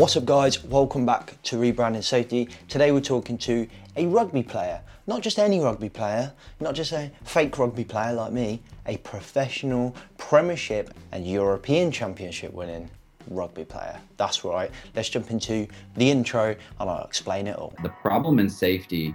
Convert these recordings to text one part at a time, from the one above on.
What's up, guys? Welcome back to Rebranding Safety. Today, we're talking to a rugby player, not just any rugby player, not just a fake rugby player like me, a professional Premiership and European Championship winning rugby player. That's right. Let's jump into the intro and I'll explain it all. The problem in safety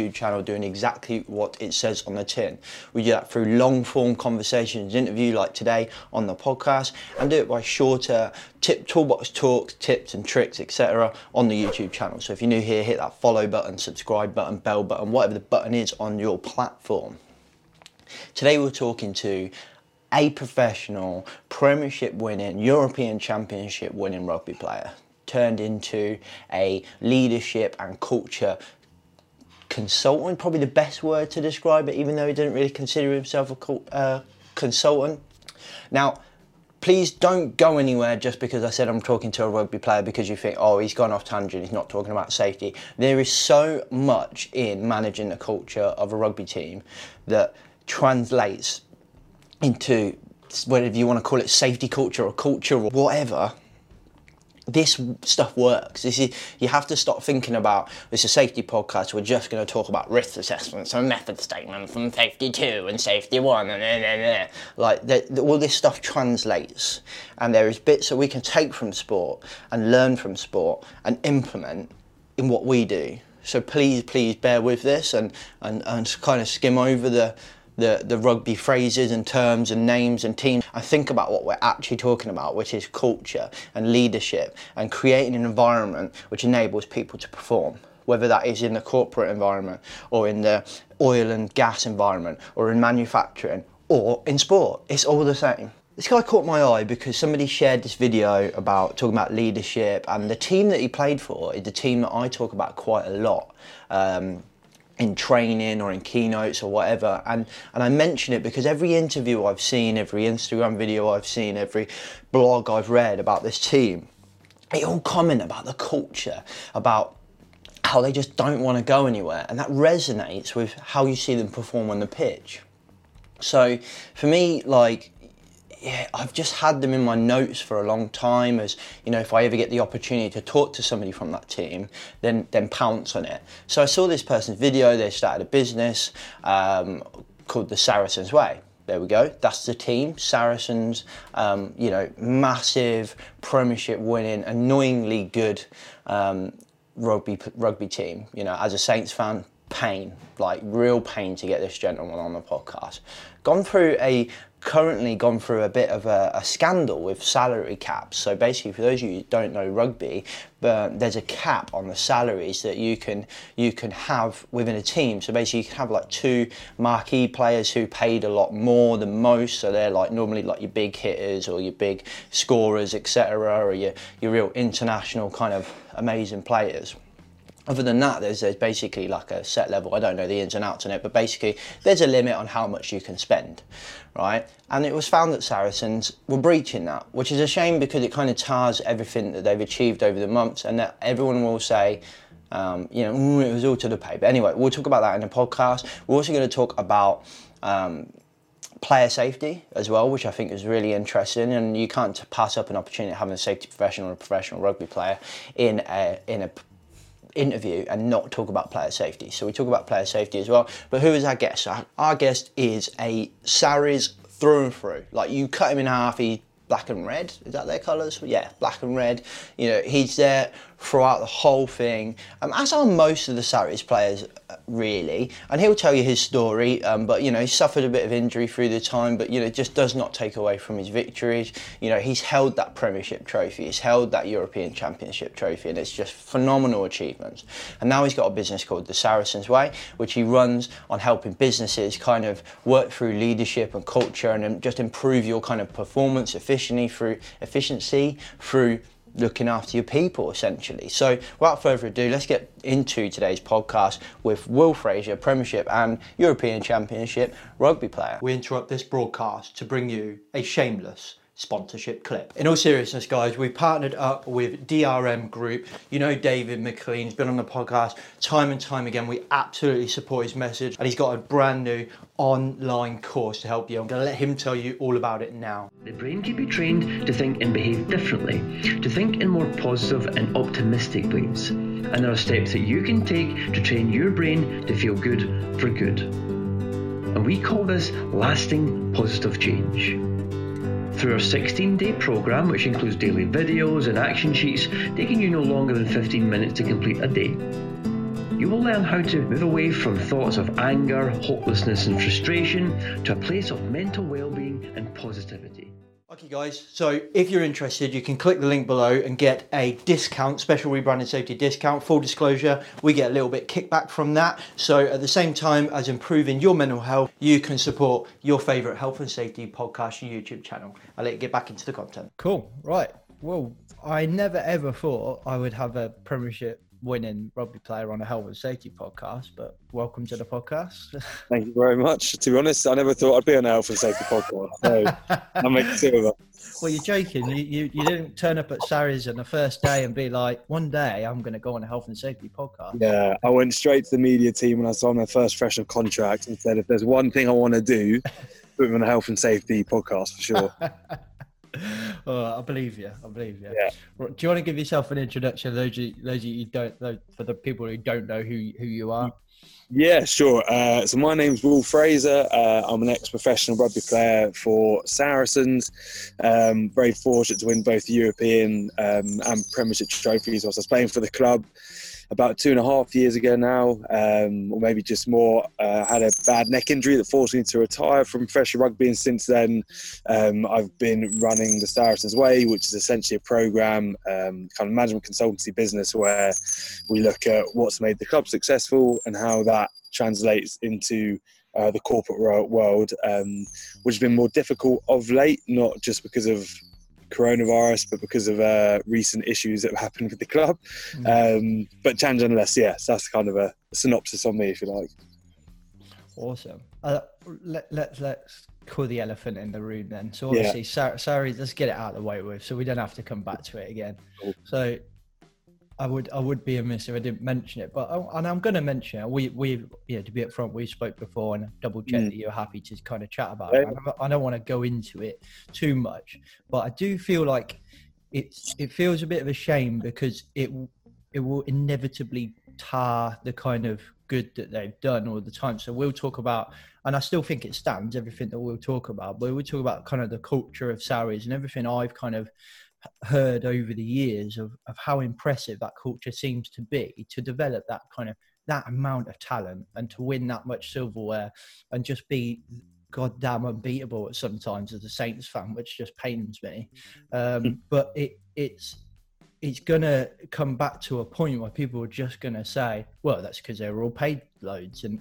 channel doing exactly what it says on the tin. We do that through long form conversations, interview like today on the podcast, and do it by shorter tip toolbox talks, tips and tricks, etc. on the YouTube channel. So if you're new here, hit that follow button, subscribe button, bell button, whatever the button is on your platform. Today we're talking to a professional Premiership winning, European Championship winning rugby player turned into a leadership and culture consultant, probably the best word to describe it, even though he didn't really consider himself a uh, consultant. Now, please don't go anywhere just because I said I'm talking to a rugby player because you think, oh, he's gone off tangent, he's not talking about safety. There is so much in managing the culture of a rugby team that translates into whatever you want to call it safety culture or culture or whatever this stuff works. This is you have to stop thinking about is a safety podcast. We're just going to talk about risk assessments and method statements and safety two and safety one and then then like the, the, all this stuff translates, and there is bits that we can take from sport and learn from sport and implement in what we do. So please, please bear with this and and, and kind of skim over the the, the rugby phrases and terms and names and teams and think about what we're actually talking about, which is culture and leadership and creating an environment which enables people to perform. Whether that is in the corporate environment or in the oil and gas environment or in manufacturing or in sport, it's all the same. This guy caught my eye because somebody shared this video about talking about leadership, and the team that he played for is the team that I talk about quite a lot. Um, in training or in keynotes or whatever. And and I mention it because every interview I've seen every Instagram video I've seen every blog I've read about this team they all comment about the culture about how they just don't want to go anywhere. And that resonates with how you see them perform on the pitch. So for me like yeah, I've just had them in my notes for a long time. As you know, if I ever get the opportunity to talk to somebody from that team, then then pounce on it. So I saw this person's video. They started a business um, called the Saracens Way. There we go. That's the team. Saracens, um, you know, massive Premiership winning, annoyingly good um, rugby rugby team. You know, as a Saints fan, pain, like real pain to get this gentleman on the podcast. Gone through a currently gone through a bit of a, a, scandal with salary caps. So basically, for those of you who don't know rugby, but there's a cap on the salaries that you can you can have within a team. So basically, you can have like two marquee players who paid a lot more than most. So they're like normally like your big hitters or your big scorers, etc., or your your real international kind of amazing players other than that, there's, there's basically like a set level. I don't know the ins and outs on it, but basically there's a limit on how much you can spend, right? And it was found that Saracens were breaching that, which is a shame because it kind of tars everything that they've achieved over the months, and that everyone will say, um, you know, mm, it was all to the pay. But anyway, we'll talk about that in the podcast. We're also going to talk about um, player safety as well, which I think is really interesting. And you can't pass up an opportunity having a safety professional or a professional rugby player in a in a interview and not talk about player safety. So we talk about player safety as well. But who is our guest? Our, guest is a Sarries through and through. Like you cut him in half, he black and red. Is that their colours? Yeah, black and red. You know, he's there throughout the whole thing, um, as are most of the Sarries players, uh, really. And he'll tell you his story, um, but you know, he suffered a bit of injury through the time, but you know, just does not take away from his victories. You know, he's held that Premiership trophy, he's held that European Championship trophy, and it's just phenomenal achievements. And now he's got a business called the Saracens Way, which he runs on helping businesses kind of work through leadership and culture and just improve your kind of performance efficiently through efficiency through looking after your people essentially. So, without further ado, let's get into today's podcast with Will Fraser, Premiership and European Championship rugby player. We interrupt this broadcast to bring you a shameless sponsorship clip. In all seriousness, guys, we've partnered up with DRM Group. You know David McLean, he's been on the podcast time and time again. We absolutely support his message, and he's got a brand new online course to help you. I'm going to let him tell you all about it now. The brain can be trained to think and behave differently, to think in more positive and optimistic ways. And there are steps that you can take to train your brain to feel good for good. And we call this lasting positive change. Through our 16 day program, which includes daily videos and action sheets taking you no longer than 15 minutes to complete a day, you will learn how to move away from thoughts of anger, hopelessness, and frustration to a place of mental well being and positivity. Okay, guys, so if you're interested, you can click the link below and get a discount, special rebranding safety discount. Full disclosure, we get a little bit kickback from that. So, at the same time as improving your mental health, you can support your favourite health and safety podcast and YouTube channel. I'll let you get back into the content. Cool. Right. Well, I never ever thought I would have a Premiership winning rugby player on a health and safety podcast, but welcome to the podcast. Thank you very much. To be honest, I never thought I'd be on a health and safety podcast. So I make two of. Well, you're joking. You, you, you didn't turn up at Sarries on the first day and be like, one day I'm going to go on a health and safety podcast. Yeah, I went straight to the media team when I signed my first professional contract and said, if there's one thing I want to do, put me on a health and safety podcast for sure. oh, I believe you. I believe you. Yeah. Do you want to give yourself an introduction? Those you, those you don't, those, for the people who don't know who who you are. Yeah, sure. Uh, so my name's Will Fraser. Uh, I'm an ex-professional rugby player for Saracens. Um, very fortunate to win both European um, and Premiership trophies whilst I was playing for the club. About two and a half years ago now, um, or maybe just more, uh, had a bad neck injury that forced me to retire from professional rugby. And since then, um, I've been running the Saracens Way, which is essentially a program, um, kind of management consultancy business where we look at what's made the club successful and how that translates into uh, the corporate world, um, which has been more difficult of late, not just because of coronavirus, but because of uh, recent issues that have happened with the club. Um, but challenge nonetheless, yes, that's kind of a synopsis on me, if you like. Awesome. Uh, let, let, let's call the elephant in the room then. So Yeah. obviously, sorry, let's get it out of the way with, so we don't have to come back to it again. Cool. So I would I would be amiss if I didn't mention it, but I, and I'm going to mention it. We we yeah to be upfront, we spoke before and double check Mm. that you're happy to kind of chat about Yeah. it. I don't, I don't want to go into it too much, but I do feel like it's it feels a bit of a shame because it it will inevitably tar the kind of good that they've done all the time. So we'll talk about, and I still think it stands everything that we'll talk about, but we'll talk about kind of the culture of Sarries and everything I've kind of heard over the years of, of how impressive that culture seems to be to develop that kind of that amount of talent and to win that much silverware and just be goddamn unbeatable at sometimes as a Saints fan, which just pains me. Um, but it it's it's gonna come back to a point where people are just gonna say, "Well, that's because they were all paid loads," and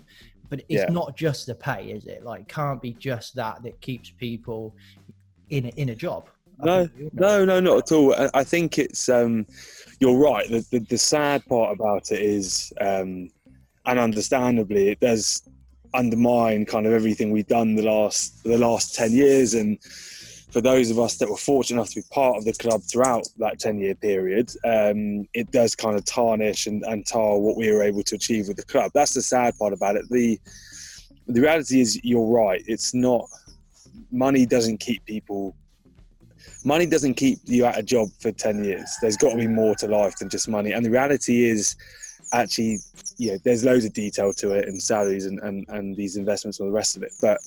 but it's Yeah. not just the pay, is it? Like, can't be just that that keeps people in a, in a job. No, think you know. No, no, not at all. I- I think it's um, you're right. The, the the sad part about it is, um, and understandably, it does undermine kind of everything we've done the last the last ten years. And for those of us that were fortunate enough to be part of the club throughout that ten year period, um, it does kind of tarnish and, and tar what we were able to achieve with the club. That's the sad part about it. The the reality is, you're right. It's not money doesn't keep people money doesn't keep you at a job for 10 years. There's got to be more to life than just money. And the reality is actually you know there's loads of detail to it and salaries and, and, and these investments and the rest of it. But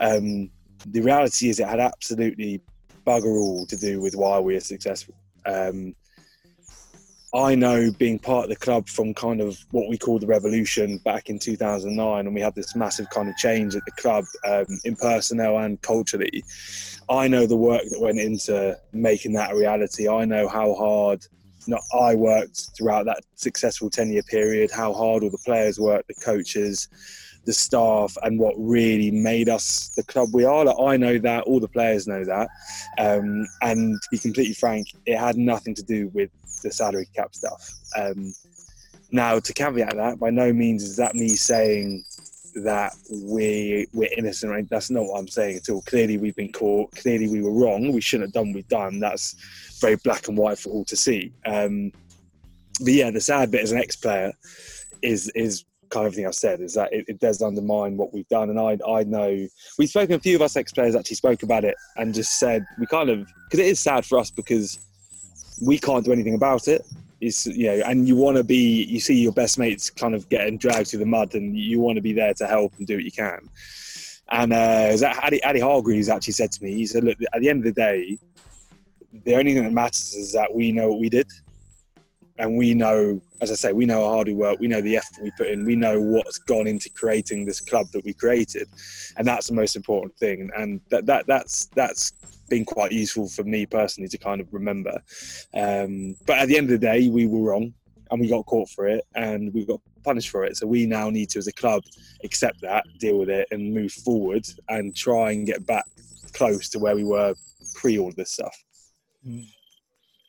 um, the reality is it had absolutely bugger all to do with why we are successful. Um, I know being part of the club from kind of what we call the revolution back in 2009, and we had this massive kind of change at the club um, in personnel and culturally. I know the work that went into making that a reality. I know how hard I worked throughout that successful 10 year period, how hard all the players worked, the coaches, the staff and what really made us the club we are. Like, I know that, all the players know that. Um, and to be completely frank, it had nothing to do with the salary cap stuff. Um, now, to caveat that, by no means is that me saying that we we're innocent. Right? That's not what I'm saying at all. Clearly, we've been caught. Clearly, we were wrong. We shouldn't have done we've done. That's very black and white for all to see. Um, but yeah, the sad bit as an ex-player is is kind of everything I've said is that it, it, does undermine what we've done. And I I know we've spoken. A few of us ex-players actually spoke about it and just said we kind of because it is sad for us because we can't do anything about it. It's you know, and you want to be. You see your best mates kind of getting dragged through the mud, and you want to be there to help and do what you can. And uh, Addy, Addy Hargreaves actually said to me, he said, "Look, at the end of the day, the only thing that matters is that we know what we did, and we know, as I say, we know how hard we work, we know the effort we put in, we know what's gone into creating this club that we created, and that's the most important thing. And that that that's that's been quite useful for me personally to kind of remember. Um, but at the end of the day, we were wrong and we got caught for it and we got punished for it. So we now need to, as a club, accept that, deal with it, and move forward and try and get back close to where we were pre all this stuff. Mm.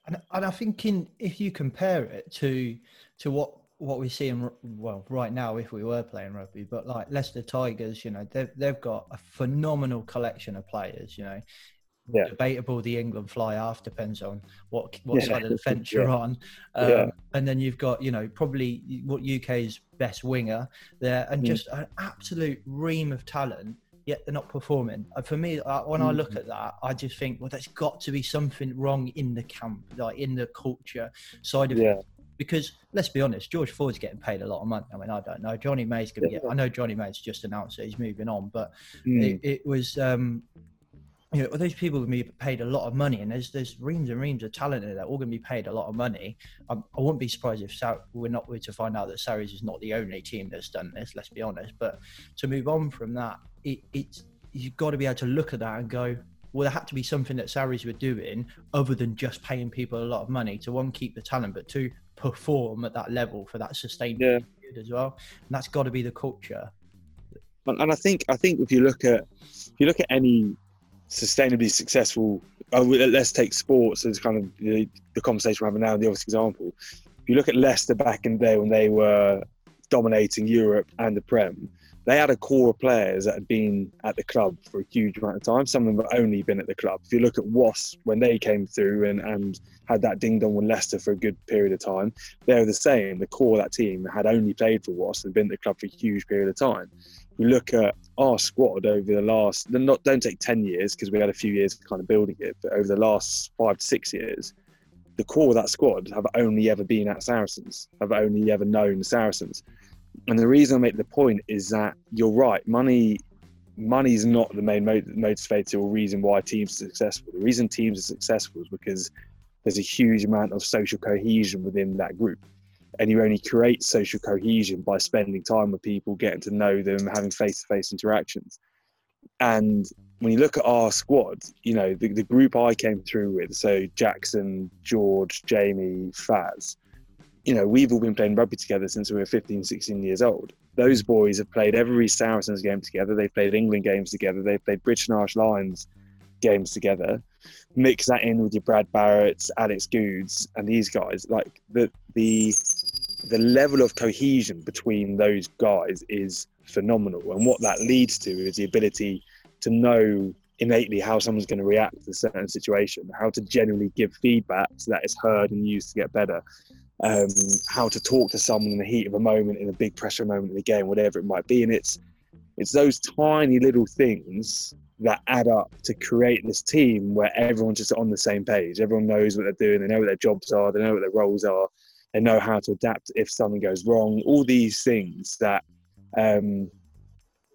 And, and I think in, if you compare it to to what what we see in well right now if we were playing rugby but like leicester tigers you know they've, they've got a phenomenal collection of players you know yeah. debatable the England fly half depends on what what Yeah. side of the fence you're on. Um, Yeah. And then you've got you know probably what UK's best winger there, and Mm. just an absolute ream of talent. Yet they're not performing. Uh, For me, uh, when I Mm. look at that, I just think, well, there's got to be something wrong in the camp, like in the culture side of it because let's be honest, George Ford's getting paid a lot of money. I mean, I don't know. Jonny May's going to Yeah. get. I know Jonny May's just announced that he's moving on, but Mm. it, it was. um you know, those people going to be paid a lot of money, and there's there's reams and reams of talent in there. All going to be paid a lot of money. Um, I wouldn't be surprised if Sar- we're not were to find out that Sarries is not the only team that's done this. Let's be honest. But to move on from that, it, it's you've got to be able to look at that and go, well, there had to be something that Sarries were doing other than just paying people a lot of money to one keep the talent, but to perform at that level for that sustained Yeah. period as well. And that's got to be the culture. and, and I think I think if you look at if you look at any sustainably successful, oh, well, let's take sports as kind of the, the conversation we're having now, the obvious example. If you look at Leicester back in the day when they were dominating Europe and the Prem, they had a core of players that had been at the club for a huge amount of time. Some of them have only been at the club. If you look at Wasp when they came through and, and had that ding dong with Leicester for a good period of time, they were the same. The core of that team had only played for Wasp and been at the club for a huge period of time. You look at our squad over the last, not don't take 10 years because we had a few years kind of building it, but over the last five to six years, the core of that squad have only ever been at Saracens, have only ever known Saracens. And the reason I make the point is that you're right, money money is not the main motivator or reason why teams are successful. The reason teams are successful is because there's a huge amount of social cohesion within that group. And you only create social cohesion by spending time with people, getting to know them, having face to face interactions. And when you look at our squad, you know, the, the group I came through with, so Jackson, George, Jamie, Faz, you know, we've all been playing rugby together since we were 15, 16 years old. Those boys have played every Saracens game together. They've played England games together. They've played British and Irish Lions games together. Mix that in with your Brad Barritt's, Alex Goode's, and these guys. Like the the the level of cohesion between those guys is phenomenal. And what that leads to is the ability to know innately how someone's going to react to a certain situation, how to generally give feedback so that it's heard and used to get better um, how to talk to someone in the heat of a moment, in a big pressure moment in the game, whatever it might be. And it's it's those tiny little things that add up to create this team where everyone's just on the same page. Everyone knows what they're doing. They know what their jobs are. They know what their roles are. They know how to adapt if something goes wrong. All these things that um,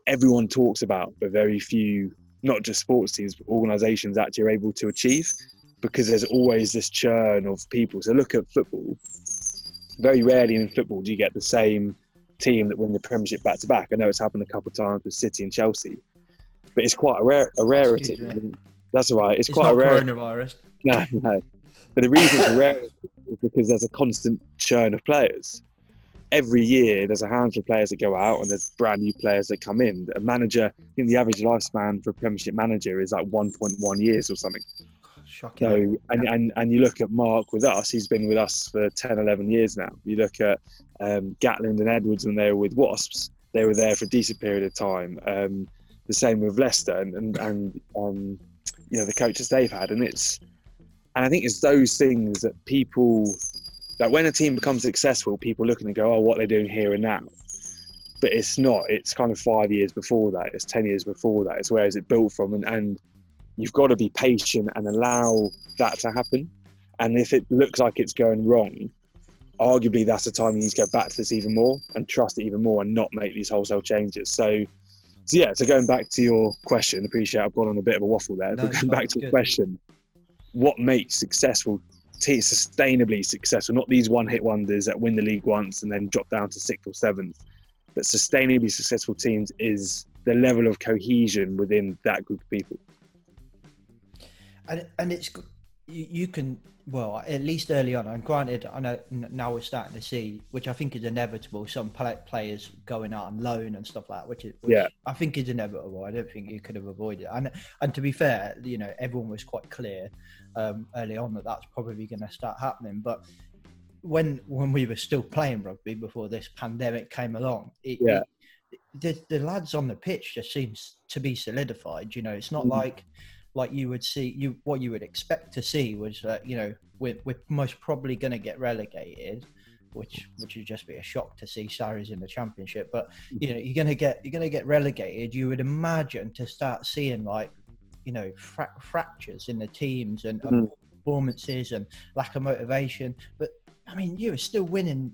everyone talks about, but very few, not just sports teams, but organisations actually are able to achieve because there's always this churn of people. So look at football. Very rarely in football do you get the same team that win the Premiership back to back. I know it's happened a couple of times with City and Chelsea, but it's quite a, rare, a rarity. That's all right. It's, It's quite a rare. coronavirus. No, no. But the reason it's rare is because there's a constant churn of players. Every year there's a handful of players that go out and there's brand new players that come in. A manager, I think the average lifespan for a Premiership manager is like 1.1 years or something. Shocking. So, and, and, and you look at Mark with us, he's been with us for 10, 11 years now. You look at um, Gatland and Edwards when they were with Wasps, they were there for a decent period of time. Um, the same with Leicester and, and, and um, you know, the coaches they've had. And it's, and I think it's those things that people, that when a team becomes successful, people look and go, oh, what they're doing here and now. But it's not. It's kind of five years before that. It's 10 years before that. It's where is it built from? And, and you've got to be patient and allow that to happen. And if it looks like it's going wrong, arguably that's the time you need to go back to this even more and trust it even more and not make these wholesale changes. So, so yeah, so going back to your question, appreciate I've gone on a bit of a waffle there, No, but going back to the question, what makes successful sustainably successful, not these one hit wonders that win the league once and then drop down to sixth or seventh, but sustainably successful teams is the level of cohesion within that group of people. and and it's you, you can well at least early on and granted i know now we're starting to see which i think is inevitable some players going out on loan and stuff like that which, is, which Yeah. i think is inevitable i don't think you could have avoided it and and to be fair you know everyone was quite clear um, early on that that's probably going to start happening but when when we were still playing rugby before this pandemic came along it, Yeah. it- the, the lads on the pitch just seems to be solidified you know it's not Mhm. like like you would see you what you would expect to see was that you know we're, we're most probably going to get relegated which which would just be a shock to see Sarries in the championship. But you know you're going to get you're going to get relegated. You would imagine to start seeing like you know fra- fractures in the teams and, and mm. performances and lack of motivation. But i mean you were still winning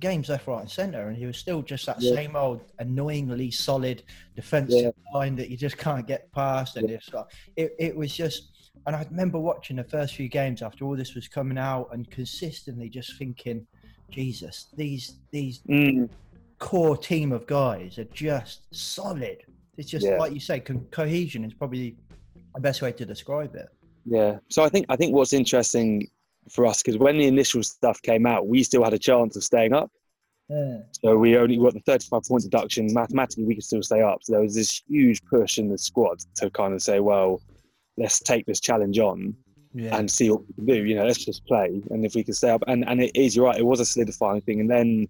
games left right and center and he was still just that Yeah. same old annoyingly solid defensive line that you just can't get past and it's like it, it was just and i remember watching the first few games after all this was coming out and consistently just thinking jesus these these Mm. core team of guys are just solid it's just Yeah. like you say co- cohesion is probably the best way to describe it Yeah. So I think I think what's interesting for us because when the initial stuff came out, we still had a chance of staying up. Yeah So we only got the 35 point deduction. Mathematically, we could still stay up. So there was this huge push in the squad to kind of say, well, let's take this challenge on yeah and see what we can do. You know, let's just play. And if we can stay up, and, and it is, you're right, it was a solidifying thing. And then,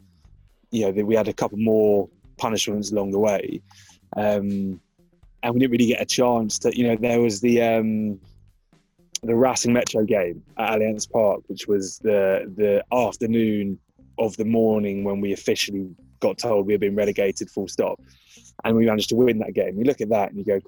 you know, we had a couple more punishments along the way. Um, and we didn't really get a chance to, you know, there was the, um, the Racing Metro game at Allianz Park, which was the the afternoon of the morning when we officially got told we had been relegated, full stop, and we managed to win that game. You look at that and you go,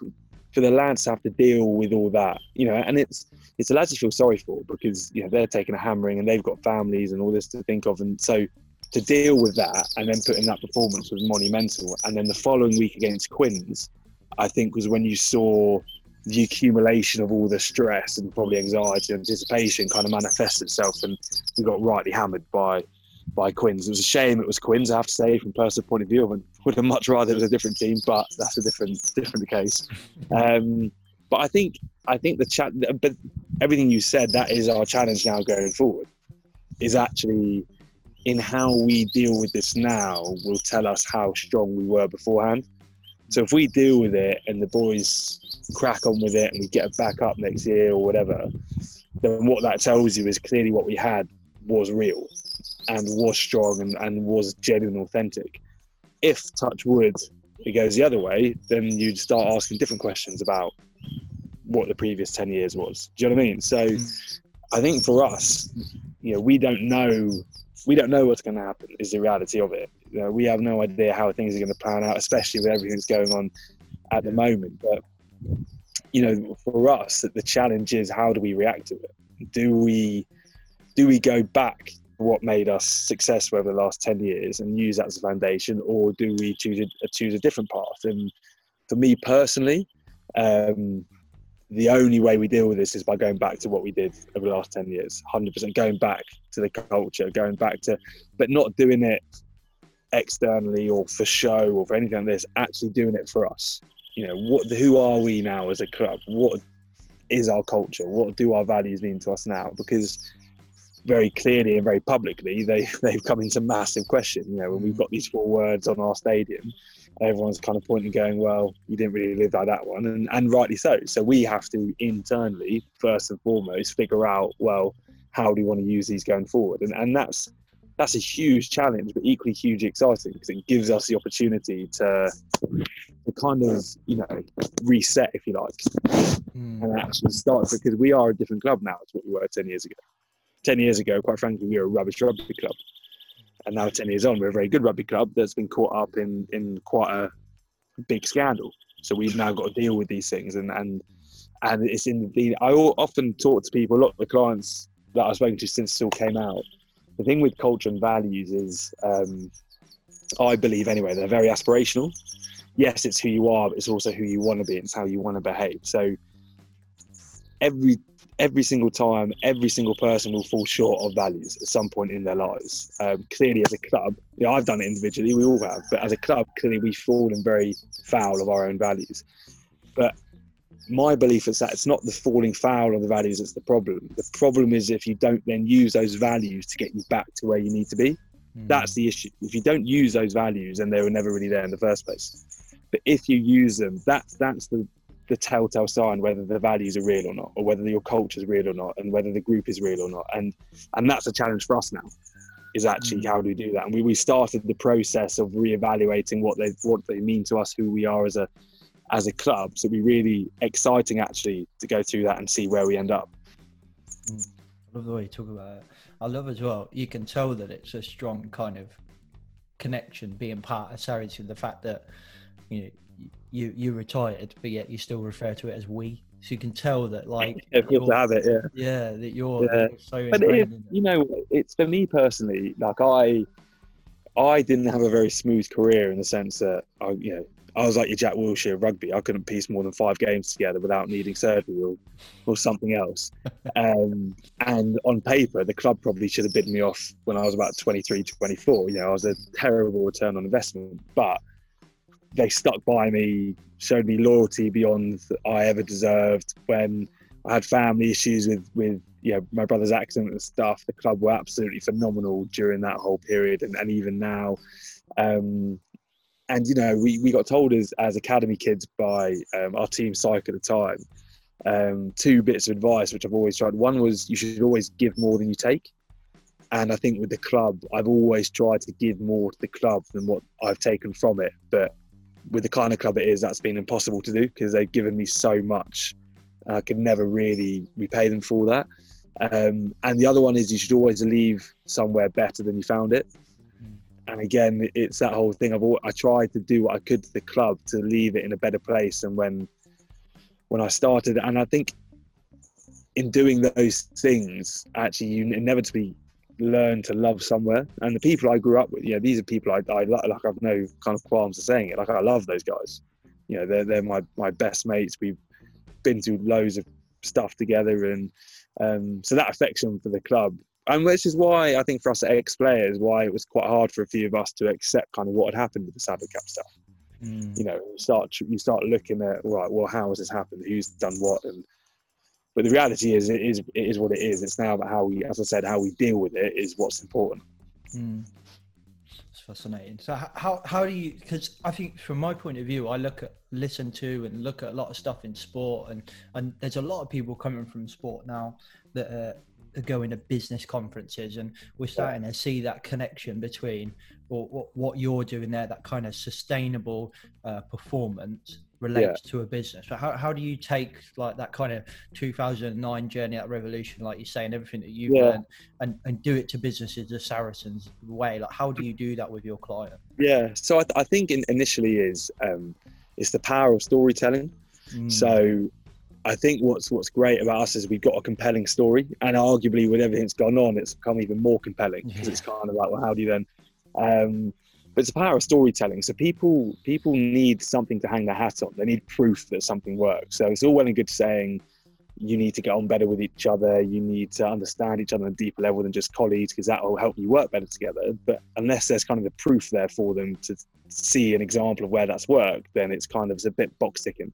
for the lads to have to deal with all that, you know, and it's it's the lads you feel sorry for because you know they're taking a hammering and they've got families and all this to think of, and so to deal with that and then putting that performance was monumental. And then the following week against Quins, I think was when you saw the accumulation of all the stress and probably anxiety and anticipation kind of manifest itself and we got rightly hammered by by Quins. It was a shame it was Quins, I have to say, from a personal point of view. I would have much rather it was a different team, but that's a different different case. Um, but I think I think the chat but everything you said, that is our challenge now going forward, is actually in how we deal with this now will tell us how strong we were beforehand. So if we deal with it and the boys crack on with it and we get it back up next year or whatever, then what that tells you is clearly what we had was real and was strong and, and was genuine and authentic. If touch wood it goes the other way, then you'd start asking different questions about what the previous 10 years was. Do you know what I mean? So hmm. I think for us, you know, we don't know we don't know what's going to happen is the reality of it. You know, we have no idea how things are going to plan out, especially with everything that's going on at the moment. But you know, for us, the challenge is how do we react to it? Do we do we go back what made us successful over the last ten years and use that as a foundation, or do we choose a, choose a different path? And for me personally, um, the only way we deal with this is by going back to what we did over the last 10 years 100% going back to the culture going back to but not doing it externally or for show or for anything like this actually doing it for us. You know what who are we now as a club? What is our culture? What do our values mean to us now? Because very clearly and very publicly, they they've come into massive question. You know, when we've got these four words on our stadium, everyone's kind of pointing, going, "Well, you didn't really live by that one," and and rightly so. So we have to internally, first and foremost, figure out, well, how do we want to use these going forward, and and that's that's a huge challenge, but equally hugely exciting because it gives us the opportunity to, to kind of, you know, reset, if you like, Mm. and actually start because we are a different club now to what we were 10 years ago. 10 years ago, quite frankly, we were a rubbish rugby club. And now, 10 years on, we're a very good rugby club that's been caught up in, in quite a big scandal. So we've now got to deal with these things. And, and, and it's in the, I often talk to people, a lot of the clients that I've spoken to since it all came out. The thing with culture and values is, um, I believe anyway, they're very aspirational. Yes, it's who you are, but it's also who you want to be. It's how you want to behave. So every every single time, every single person will fall short of values at some point in their lives. Um, clearly, as a club, you know, I've done it individually, we all have, but as a club, clearly we've fallen very foul of our own values. But my belief is that it's not the falling foul of the values that's the problem. The problem is if you don't then use those values to get you back to where you need to be. Mm. That's the issue. If you don't use those values, then they were never really there in the first place. But if you use them, that's that's the the telltale sign whether the values are real or not, or whether your culture is real or not, and whether the group is real or not. And and that's a challenge for us now. Is actually mm. how do we do that? And we, we started the process of reevaluating what they what they mean to us, who we are as a as a club. So it'd be really exciting actually to go through that and see where we end up. Mm. I love the way you talk about it. I love as well. You can tell that it's a strong kind of connection being part of Saracens. The fact that you know you you retired, but yet you still refer to it as we. So you can tell that like you have it, yeah. yeah, that you're, Yeah. so but it is, in it. you know, it's for me personally. Like I, I didn't have a very smooth career in the sense that I, you know, I was like your Jack Wilshere of rugby. I couldn't piece more than five games together without needing surgery or, or something else. Um, and on paper, the club probably should have bidden me off when I was about 23, 24. You know, I was a terrible return on investment, but they stuck by me, showed me loyalty beyond I ever deserved. When I had family issues with with you know my brother's accident and stuff, the club were absolutely phenomenal during that whole period, and, and even now. Um, and you know, we, we got told as as academy kids by um, our team psych at the time um, two bits of advice which I've always tried. One was you should always give more than you take. And I think with the club, I've always tried to give more to the club than what I've taken from it. But with the kind of club it is, that's been impossible to do because they've given me so much. I could never really repay them for that. Um, and the other one is you should always leave somewhere better than you found it. And again, it's that whole thing. I've al- I tried to do what I could to the club to leave it in a better place than when when I started. And I think in doing those things, actually, you inevitably learn to love somewhere. And the people I grew up with, you know, these are people I, I like. I've no kind of qualms of saying it. Like I love those guys. You know, they're they're my my best mates. We've been through loads of stuff together, and um, so that affection for the club. And which is why I think for us ex players, why it was quite hard for a few of us to accept kind of what had happened with the salary cap stuff Mm. you know you start you start looking at right well how has this happened who's done what and but the reality is it is it is what it is it's now about how we as i said how we deal with it is what's important Mm. It's fascinating. So how how do you? Because I think from my point of view, I look at listen to and look at a lot of stuff in sport, and and there's a lot of people coming from sport now that are, are going to business conferences, and we're starting to see that connection between or what, what you're doing there, that kind of sustainable uh, performance relates to a business. So how, how do you take like that kind of 2009 journey, that revolution, like you say, and everything that you've Yeah. learned, and, and do it to businesses the Saracens way? Like, how do you do that with your client? yeah so i, th- I think in, initially is um it's the power of storytelling Mm. so I think what's what's great about us is we've got a compelling story, and arguably with everything that's gone on, it's become even more compelling because it's kind of like, well, how do you then? Um, but it's the power of storytelling. So people people need something to hang their hat on. They need proof that something works. So it's all well and good saying you need to get on better with each other. You need to understand each other on a deeper level than just colleagues because that will help you work better together. But unless there's kind of the proof there for them to see an example of where that's worked, then it's kind of it's a bit box ticking.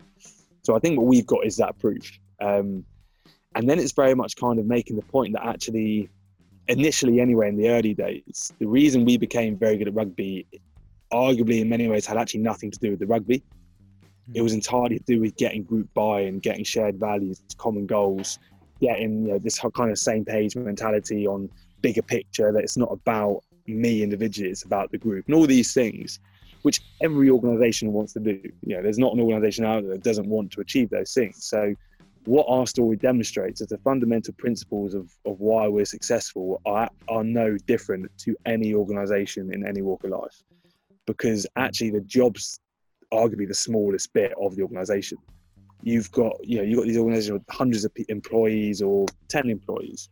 So I think what we've got is that proof. Um, and then it's very much kind of making the point that actually initially anyway in the early days, the reason we became very good at rugby, arguably in many ways, had actually nothing to do with the rugby. Hmm. It was entirely to do with getting group buy-in, getting shared values, common goals, getting you know, this kind of same page mentality on bigger picture that it's not about me individually, it's about the group and all these things, which every organization wants to do. You know, there's not an organization out there that doesn't want to achieve those things. So what our story demonstrates is the fundamental principles of, of why we're successful are, are no different to any organization in any walk of life. Because actually the job's arguably the smallest bit of the organization. You've got you know you've got these organizations with hundreds of employees or 10 employees.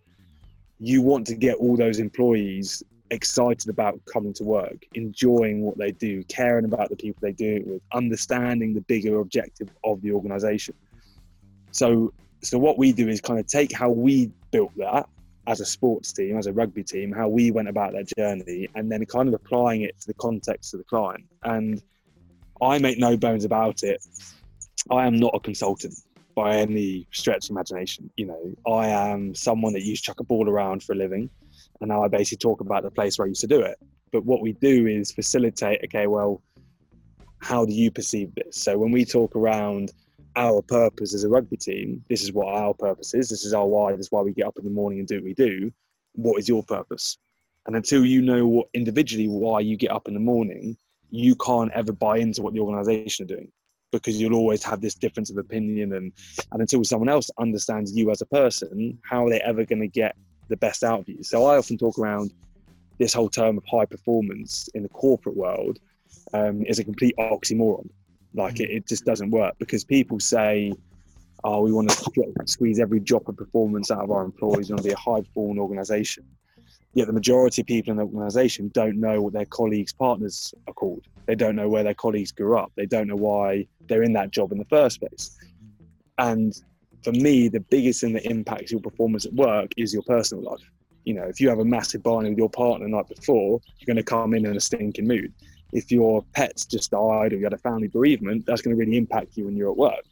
You want to get all those employees excited about coming to work enjoying what they do caring about the people they do it with understanding the bigger objective of the organization so so what we do is kind of take how we built that as a sports team as a rugby team how we went about that journey and then kind of applying it to the context of the client and i make no bones about it I am not a consultant by any stretch of imagination. You know, I am someone that used to chuck a ball around for a living, and now I basically talk about the place where I used to do it. But what we do is facilitate. Okay, well, how do you perceive this? So when we talk around our purpose as a rugby team, this is what our purpose is. This is our why. This is why we get up in the morning and do what we do. What is your purpose? And until you know what individually why you get up in the morning, you can't ever buy into what the organisation are doing because you'll always have this difference of opinion and and until someone else understands you as a person how are they ever going to get the best out of you so i often talk around this whole term of high performance in the corporate world um, is a complete oxymoron like it, mm. it just doesn't work because people say oh we want to squeeze every drop of performance out of our employees we want to be a high performing organization yet the majority of people in the organization don't know what their colleagues' partners are called. They don't know where their colleagues grew up. They don't know why they're in that job in the first place. And for me, the biggest thing that impacts your performance at work is your personal life. You know, if you have a massive bonding with your partner the night before, you're going to come in in a stinking mood. If your pet's just died or you had a family bereavement, that's going to really impact you when you're at work.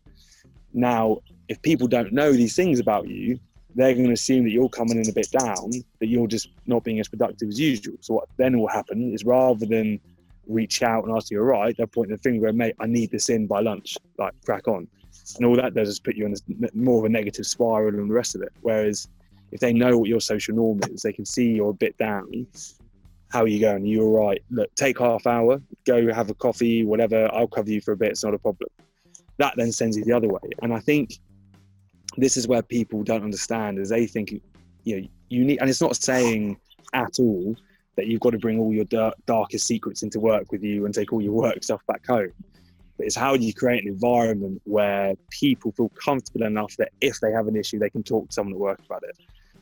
Now, if people don't know these things about you, they're going to assume that you're coming in a bit down, that you're just not being as productive as usual. So what then will happen is rather than reach out and ask you, all right, they'll point the finger and mate, I need this in by lunch, like crack on. And all that does is put you in a, more of a negative spiral and the rest of it. Whereas if they know what your social norm is, they can see you're a bit down. How are you going? You all right? Look, take half hour, go have a coffee, whatever. I'll cover you for a bit. It's not a problem. That then sends you the other way. And I think this is where people don't understand is they think you know you need and it's not saying at all that you've got to bring all your dark, darkest secrets into work with you and take all your work stuff back home but it's how do you create an environment where people feel comfortable enough that if they have an issue they can talk to someone at work about it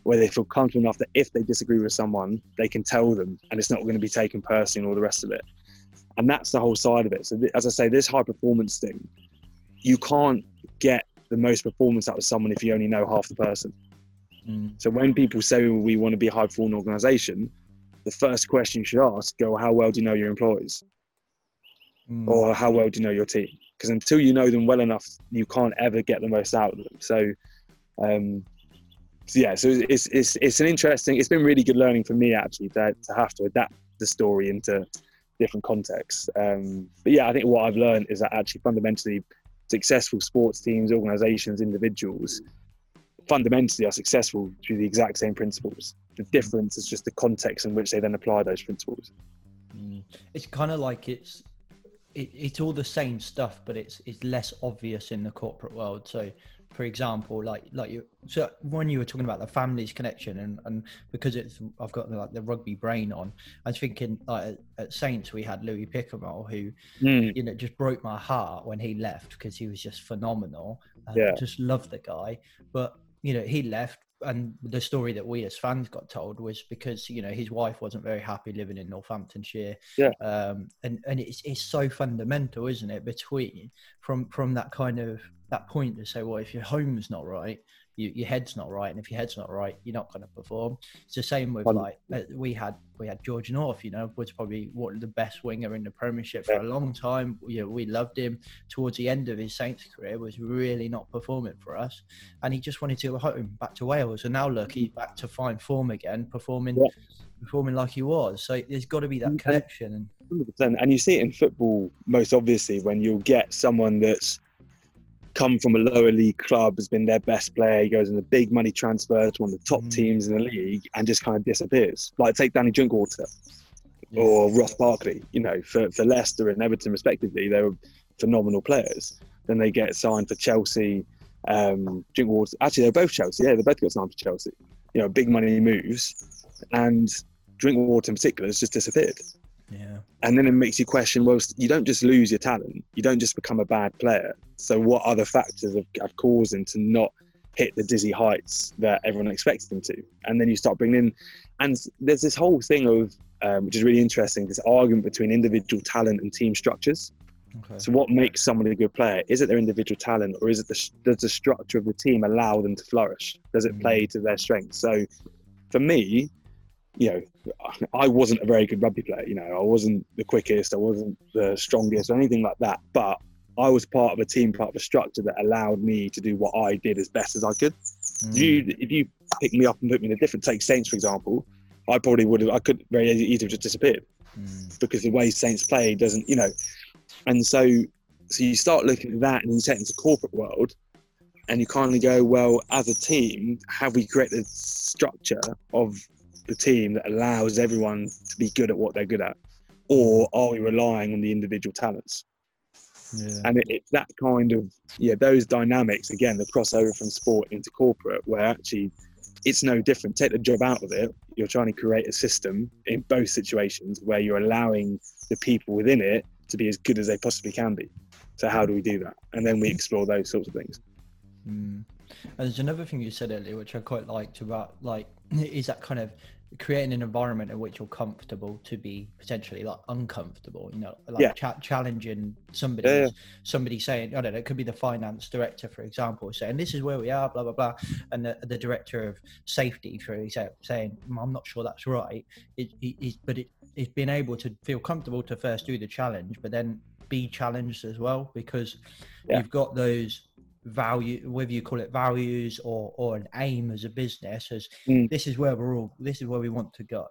where they feel comfortable enough that if they disagree with someone they can tell them and it's not going to be taken personally and all the rest of it and that's the whole side of it so th- as i say this high performance thing you can't get the most performance out of someone if you only know half the person. Mm. So when people say we want to be a high performing organization, the first question you should ask go, how well do you know your employees? Mm. Or how well do you know your team? Because until you know them well enough, you can't ever get the most out of them. So, um, so yeah, so it's, it's, it's an interesting, it's been really good learning for me actually to, to have to adapt the story into different contexts. Um, but yeah, I think what I've learned is that actually fundamentally successful sports teams, organizations, individuals fundamentally are successful through the exact same principles. The difference is just the context in which they then apply those principles. Mm. It's kind of like it's it, it's all the same stuff, but it's it's less obvious in the corporate world. So for example, like like you so when you were talking about the family's connection and and because it's I've got like the rugby brain on, I was thinking like at Saints we had Louis Picamoles who mm. you know just broke my heart when he left because he was just phenomenal. yeah. just loved the guy, but you know he left and the story that we as fans got told was because you know his wife wasn't very happy living in Northamptonshire. Yeah. Um, and and it's it's so fundamental, isn't it, between from from that kind of that point to say, well, if your home's not right, you, your head's not right, and if your head's not right, you're not going to perform. It's the same with like uh, we had we had George North. You know, was probably one of the best winger in the Premiership for a long time. You know, we loved him. Towards the end of his Saints career, was really not performing for us, and he just wanted to go home back to Wales. And now look, he's back to fine form again, performing. Yeah. Performing like he was, so there's got to be that connection. And 100%. And you see it in football most obviously when you'll get someone that's come from a lower league club, has been their best player, he goes in a big money transfer to one of the top Mm. teams in the league and just kind of disappears. Like take Danny Drinkwater or Ross Barkley, you know, for, for Leicester and Everton respectively, they were phenomenal players. Then they get signed for Chelsea. Um, Drinkwater, actually, they're both Chelsea. Yeah, they both got signed for Chelsea. You know, big money moves, and Drinkwater in particular has just disappeared. Yeah, And then it makes you question: Well, you don't just lose your talent; you don't just become a bad player. So, what other factors have, have caused him to not hit the dizzy heights that everyone expected him to? And then you start bringing in, and there's this whole thing of, um, which is really interesting, this argument between individual talent and team structures. okay. So, what makes somebody a good player? Is it their individual talent, or is it the does the structure of the team allow them to flourish? Does it play to their strengths? So, for me, you know, I wasn't a very good rugby player. You know, I wasn't the quickest, I wasn't the strongest, or anything like that. But I was part of a team, part of a structure that allowed me to do what I did as best as I could. If you if you pick me up and put me in a different take Saints for example, I probably would have I could very easily have just disappeared Mm. because the way Saints play doesn't, you know, and so so you start looking at that and you take into corporate world, and you kind of go, well, as a team, have we created structure of the team that allows everyone to be good at what they're good at, or are we relying on the individual talents? Yeah. And it, it's that kind of yeah, those dynamics again, the crossover from sport into corporate, where actually it's no different. Take the job out of it. You're trying to create a system in both situations where you're allowing the people within it to be as good as they possibly can be. So how do we do that? And then we explore those sorts of things. Mm. And there's another thing you said earlier, which I quite liked about like is that kind of creating an environment in which you're comfortable to be potentially like uncomfortable. You know, like Yeah. cha- challenging somebody, Yeah, yeah. somebody saying, I don't know, it could be the finance director, for example, saying this is where we are, blah blah blah, and the, the director of safety, for example, saying "Mm, I'm not sure that's right. It, it, it, but it, it's being able to feel comfortable to first do the challenge, but then be challenged as well because you've got those value whether you call it values or or an aim as a business as Mm. this is where we're all this is where we want to go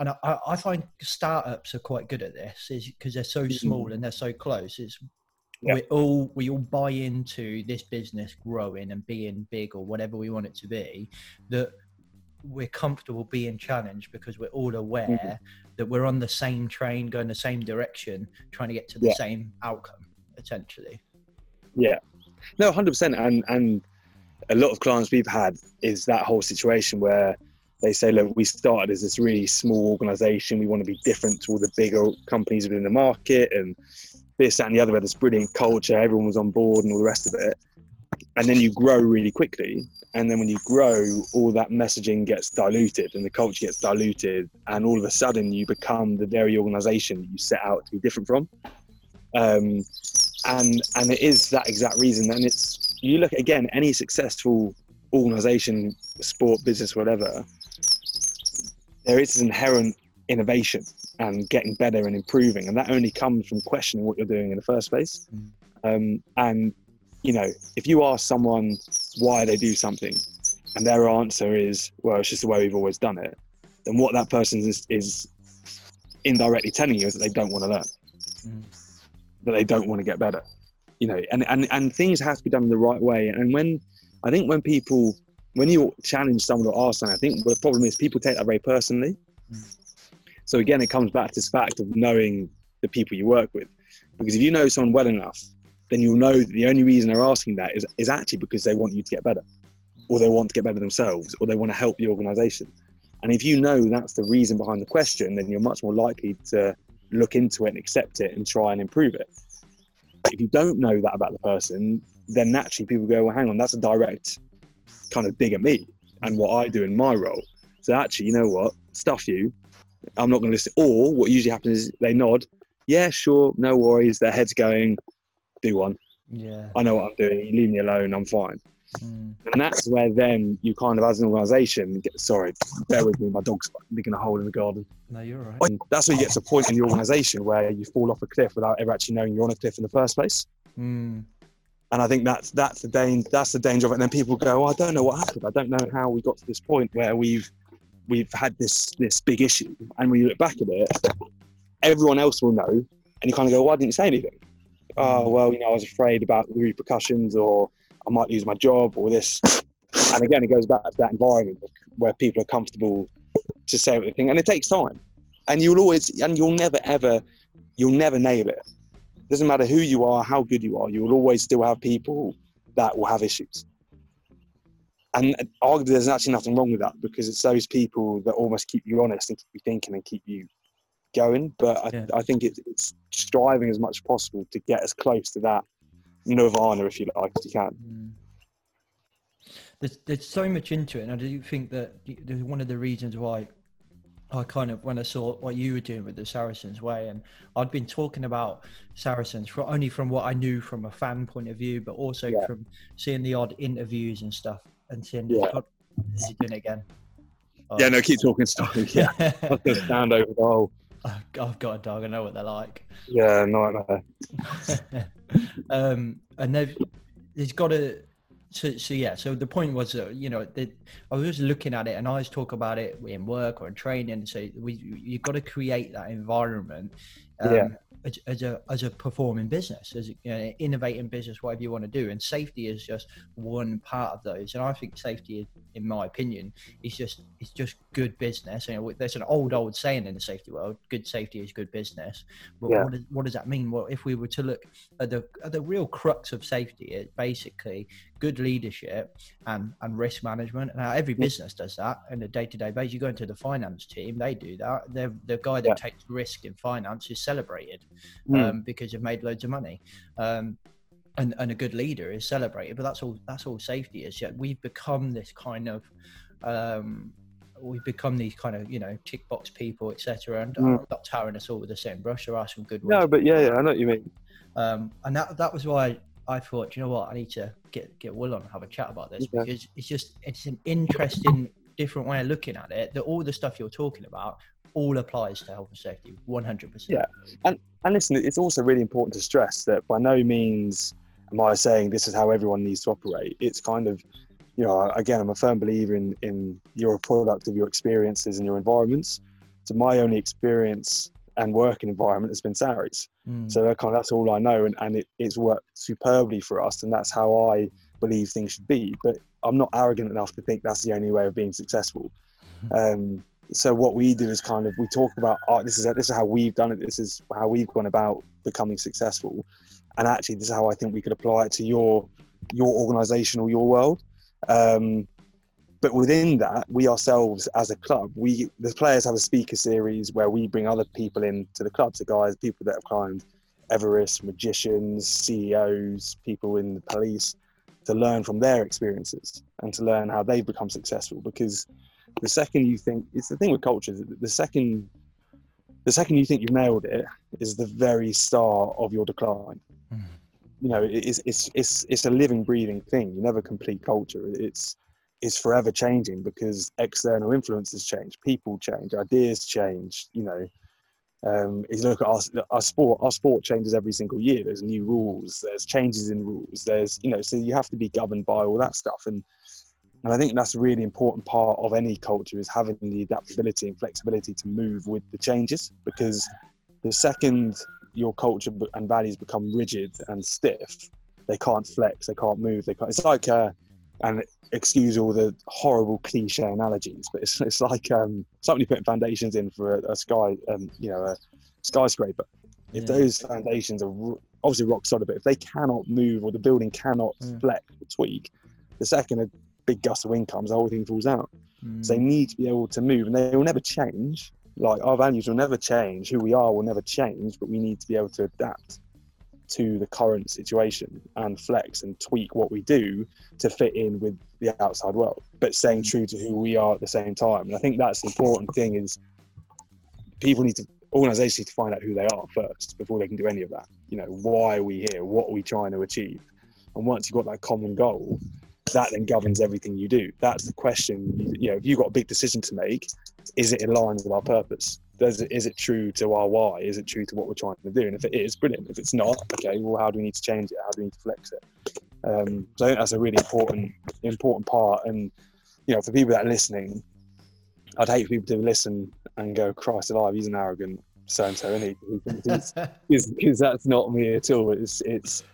and I- I, find startups are quite good at this is because they're so small and they're so close it's Yeah. we all we all buy into this business growing and being big or whatever we want it to be that we're comfortable being challenged because we're all aware that we're on the same train going the same direction trying to get to the Yeah. same outcome essentially Yeah. No, hundred percent. And and a lot of clients we've had is that whole situation where they say, look, we started as this really small organization. We want to be different to all the bigger companies within the market and this, that, and the other. Where this brilliant culture, everyone was on board and all the rest of it. And then you grow really quickly. And then when you grow, all that messaging gets diluted and the culture gets diluted. And all of a sudden, you become the very organization that you set out to be different from. Um, and and it is that exact reason and it's you look again any successful organization sport business whatever there is inherent innovation and getting better and improving and that only comes from questioning what you're doing in the first place Mm. um, and you know if you ask someone why they do something and their answer is well it's just the way we've always done it then what that person is, is indirectly telling you is that they don't want to learn Mm. That they don't want to get better you know and, and and things have to be done the right way. And when i think when people when you challenge someone or ask someone i think the problem is people take that very personally. So again it comes back to this fact of knowing the people you work with. Because if you know someone well enough then you'll know that the only reason they're asking that is, is actually because they want you to get better or they want to get better themselves or they want to help the organization. And if you know that's the reason behind the question then you're much more likely to look into it and accept it and try and improve it if you don't know that about the person, then naturally people go, well, hang on, that's a direct kind of dig at me and what I do in my role. So actually, you know what? Stuff you. I'm not going to listen. Or what usually happens is they nod. Yeah, sure, no worries. Their head's going, do one. Yeah. I know what I'm doing. You leave me alone. I'm fine. Mm. And that's where then you kind of, as an organisation, get sorry, bear with me. My dog's digging a hole in the garden. No, you're right. And that's where you get to a point in the organisation where you fall off a cliff without ever actually knowing you're on a cliff in the first place. Mm. And I think that's that's the danger. That's the danger of it. And then people go, oh, "I don't know what happened. I don't know how we got to this point where we've we've had this this big issue." And when you look back at it, everyone else will know, and you kind of go, "Why didn't you say anything?" Oh, well, you know, I was afraid about the repercussions, or I might lose my job, or this. And again, it goes back to that environment where people are comfortable to say what they think, and it takes time. And you'll always, and you'll never ever, you'll never nail it it doesn't matter who you are, how good you are, you will always still have people that will have issues. And arguably, there's actually nothing wrong with that because it's those people that almost keep you honest and keep you thinking and keep you going. But I, Yeah. I think it's, it's striving as much as possible to get as close to that nirvana, if you like, as you can. Mm. There's there's so much into it, and I do think that there's one of the reasons why I kind of when I saw what you were doing with the Saracens way, and I'd been talking about Saracens for only from what I knew from a fan point of view, but also Yeah. from seeing the odd interviews and stuff, and seeing. Yeah. God, is he doing again? Oh. Yeah, no, keep talking stuff. Yeah, going to stand over the hole. I've I've got a dog. I know what they're like. Yeah, nightmare. um, and they've there's got to so, so yeah so the point was uh, you know that i was looking at it and i always talk about it in work or in training. So we you've got to create that environment um, Yeah. as, as a as a performing business as a you know, innovating business whatever you want to do. And safety is just one part of those. And i think safety in my opinion is just it's just good business. You know there's an old old saying in the safety world good safety is good business. But Yeah. what, does, what does that mean? Well if we were to look at the at the real crux of safety is basically good leadership and and risk management and how every business does that on a day-to-day basis you go into the finance team they do that They're, the guy that Yeah. takes risk in finance is celebrated Mm. um, because you've made loads of money um, and, and a good leader is celebrated but that's all that's all safety is yet we've become this kind of um, we've become these kind of you know tick box people etc and Mm. i'm not tarring us all with the same brush there are some good ones No, but yeah, yeah, I know what you mean. um, and that that was why I thought, you know what, I need to get get Will on and have a chat about this Okay. because it's just it's an interesting, different way of looking at it. That all the stuff you're talking about all applies to health and safety, one hundred percent. Yeah. And listen, it's also really important to stress that by no means am I saying this is how everyone needs to operate. It's kind of, you know, again, I'm a firm believer in in you're a product of your experiences and your environments. So my only experience and working environment has been Sarries. Mm. So kind of, that's all I know, and, and it, it's worked superbly for us, and that's how I believe things should be. But I'm not arrogant enough to think that's the only way of being successful. Um, so what we do is kind of we talk about oh, this is this is how we've done it. This is how we've gone about becoming successful, and actually this is how I think we could apply it to your your organisation or your world. Um, but within that, we ourselves as a club, we the players have a speaker series where we bring other people in to the club, so guys, people that have climbed Everest, magicians, CEOs, people in the police, to learn from their experiences and to learn how they've become successful. Because the second you think it's the thing with culture, the second the second you think you've nailed it is the very start of your decline. Mm. You know, it's it's it's it's a living, breathing thing. You never complete culture. It's it's forever changing because external influences change, people change, ideas change. You know, um, you look at our, our sport, our sport changes every single year. There's new rules, there's changes in rules, there's you know, so you have to be governed by all that stuff. And and I think that's a really important part of any culture is having the adaptability and flexibility to move with the changes. Because the second your culture and values become rigid and stiff, they can't flex, they can't move, they can't. It's like uh, and excuse all the horrible cliche analogies, but it's, it's like um, somebody putting foundations in for a, a sky, um, you know, a skyscraper. If Yeah. those foundations are obviously rock solid, but if they cannot move or the building cannot Mm. flex or tweak, the second a big gust of wind comes, the whole thing falls out. Mm. So they need to be able to move, and they will never change. Like our values will never change, who we are will never change, but we need to be able to adapt to the current situation and flex and tweak what we do to fit in with the outside world, but staying true to who we are at the same time. And I think that's the important thing is people need to organizations need to find out who they are first before they can do any of that. you know, why are we here? What are we trying to achieve? And once you've got that common goal, that then governs everything you do. That's the question. You, know, if you've got a big decision to make, is it in line with our purpose? Does it, is it true to our why? Is it true to what we're trying to do? And if it is, brilliant. If it's not, okay, well, how do we need to change it? How do we need to flex it? Um, so I think that's a really important important part. And you know, for people that are listening, I'd hate for people to listen and go, "Christ alive, he's an arrogant so and so," isn't he? Because that's not me at all. It's it's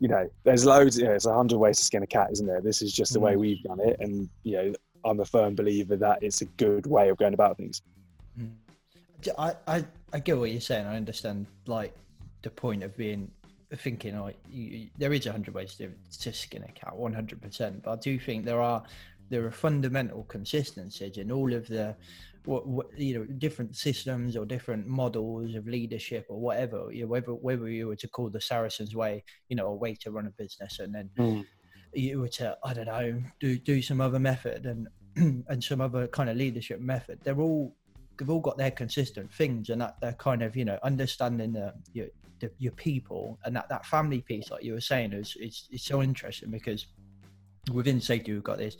you know, there's loads. You know, it's a hundred ways to skin a cat, isn't there? This is just the way we've done it, and you know, I'm a firm believer that it's a good way of going about things. I, I, I get what you're saying. I understand like the point of being thinking like you, there is a hundred ways to, to skin a cat, one hundred percent. But I do think there are there are fundamental consistencies in all of the what, what you know different systems or different models of leadership or whatever you know, whether whether you were to call the Saracens way you know a way to run a business and then Mm. you were to I don't know do do some other method and and some other kind of leadership method they're all they've all got their consistent things and that they're kind of you know understanding the your, the, your people and that that family piece like you were saying is is, is so interesting because within safety we've got this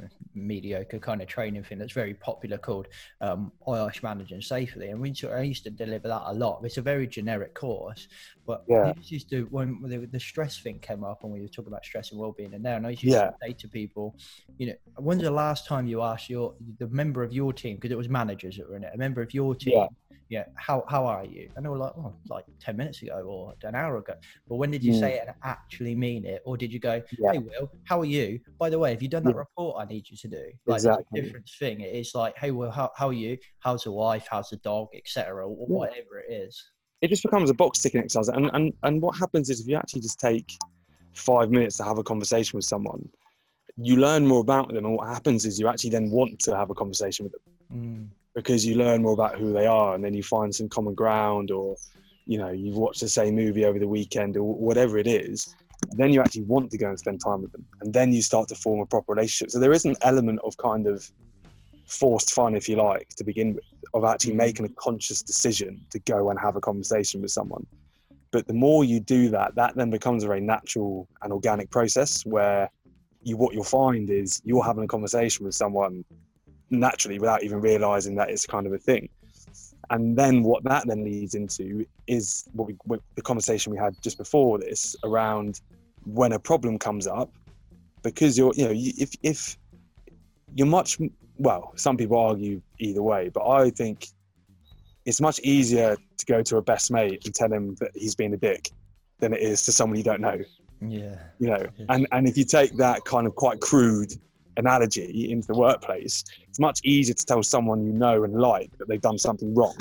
uh, mediocre kind of training thing that's very popular called um, IOSH managing safely and we I used to deliver that a lot it's a very generic course but Yeah. used to when the, the stress thing came up and we were talking about stress and well-being and there and I used Yeah. to say to people you know when's the last time you asked your the member of your team because it was managers that were in it a member of your team Yeah. Yeah how how are you and they were like oh like 10 minutes ago or an hour ago but when did you Mm. say it and actually mean it or did you go Yeah. hey will how are you by the way have you done that Yeah. report i need you to do like Exactly. a different thing it's like hey will how, how are you how's the wife how's the dog etc or Yeah. whatever it is it just becomes a box ticking exercise. And, and and what happens is if you actually just take five minutes to have a conversation with someone, you learn more about them. And what happens is you actually then want to have a conversation with them Mm. Because you learn more about who they are, and then you find some common ground, or you know you've watched the same movie over the weekend, or whatever it is. Then you actually want to go and spend time with them, and then you start to form a proper relationship. So there is an element of kind of forced fun, if you like, to begin with, of actually mm. making a conscious decision to go and have a conversation with someone. But the more you do that, that then becomes a very natural and organic process where you what you'll find is you're having a conversation with someone naturally without even realizing that it's kind of a thing. And then what that then leads into is what we what the conversation we had just before this around when a problem comes up, because you're you know you- if if you're much well, some people argue either way, but I think it's much easier to go to a best mate and tell him that he's been a dick than it is to someone you don't know. yeah You know, Yeah. and and if you take that kind of quite crude analogy into the workplace, it's much easier to tell someone you know and like that they've done something wrong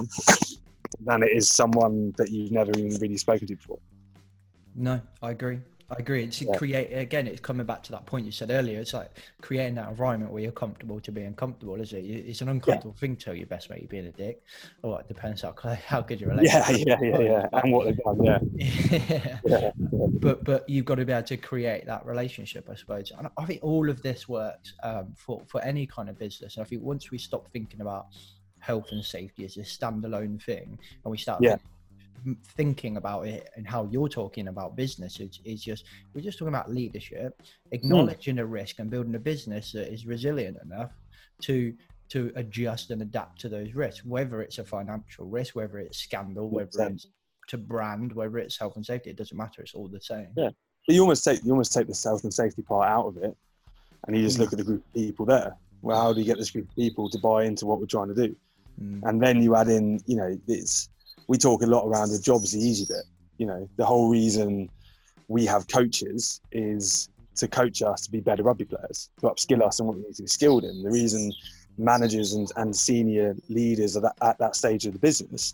than it is someone that you've never even really spoken to before. No, I agree. I agree. It's Yeah. create again. It's coming back to that point you said earlier. It's like creating that environment where you're comfortable to be uncomfortable, is it? It's an uncomfortable thing to tell your best mate you're being a dick. Or it depends how how good your Yeah, relationship. yeah, yeah, yeah. And what they've done, yeah. yeah. yeah. But but you've got to be able to create that relationship, I suppose. And I think all of this works um, for for any kind of business. And I think once we stop thinking about health and safety as a standalone thing, and we start Yeah. Thinking about it and how you're talking about business is, is just we're just talking about leadership acknowledging a risk and building a business that is resilient enough to to adjust and adapt to those risks whether it's a financial risk whether it's scandal whether 100%. it's to brand whether it's health and safety it doesn't matter it's all the same Yeah. But you almost take you almost take the health and safety part out of it, and you just Mm. look at the group of people there. Well, how do you get this group of people to buy into what we're trying to do? Mm. And then you add in, you know, it's we talk a lot around the job's the easy bit. You know, the whole reason we have coaches is to coach us to be better rugby players, to upskill us in what we need to be skilled in. The reason managers and, and senior leaders are that, at that stage of the business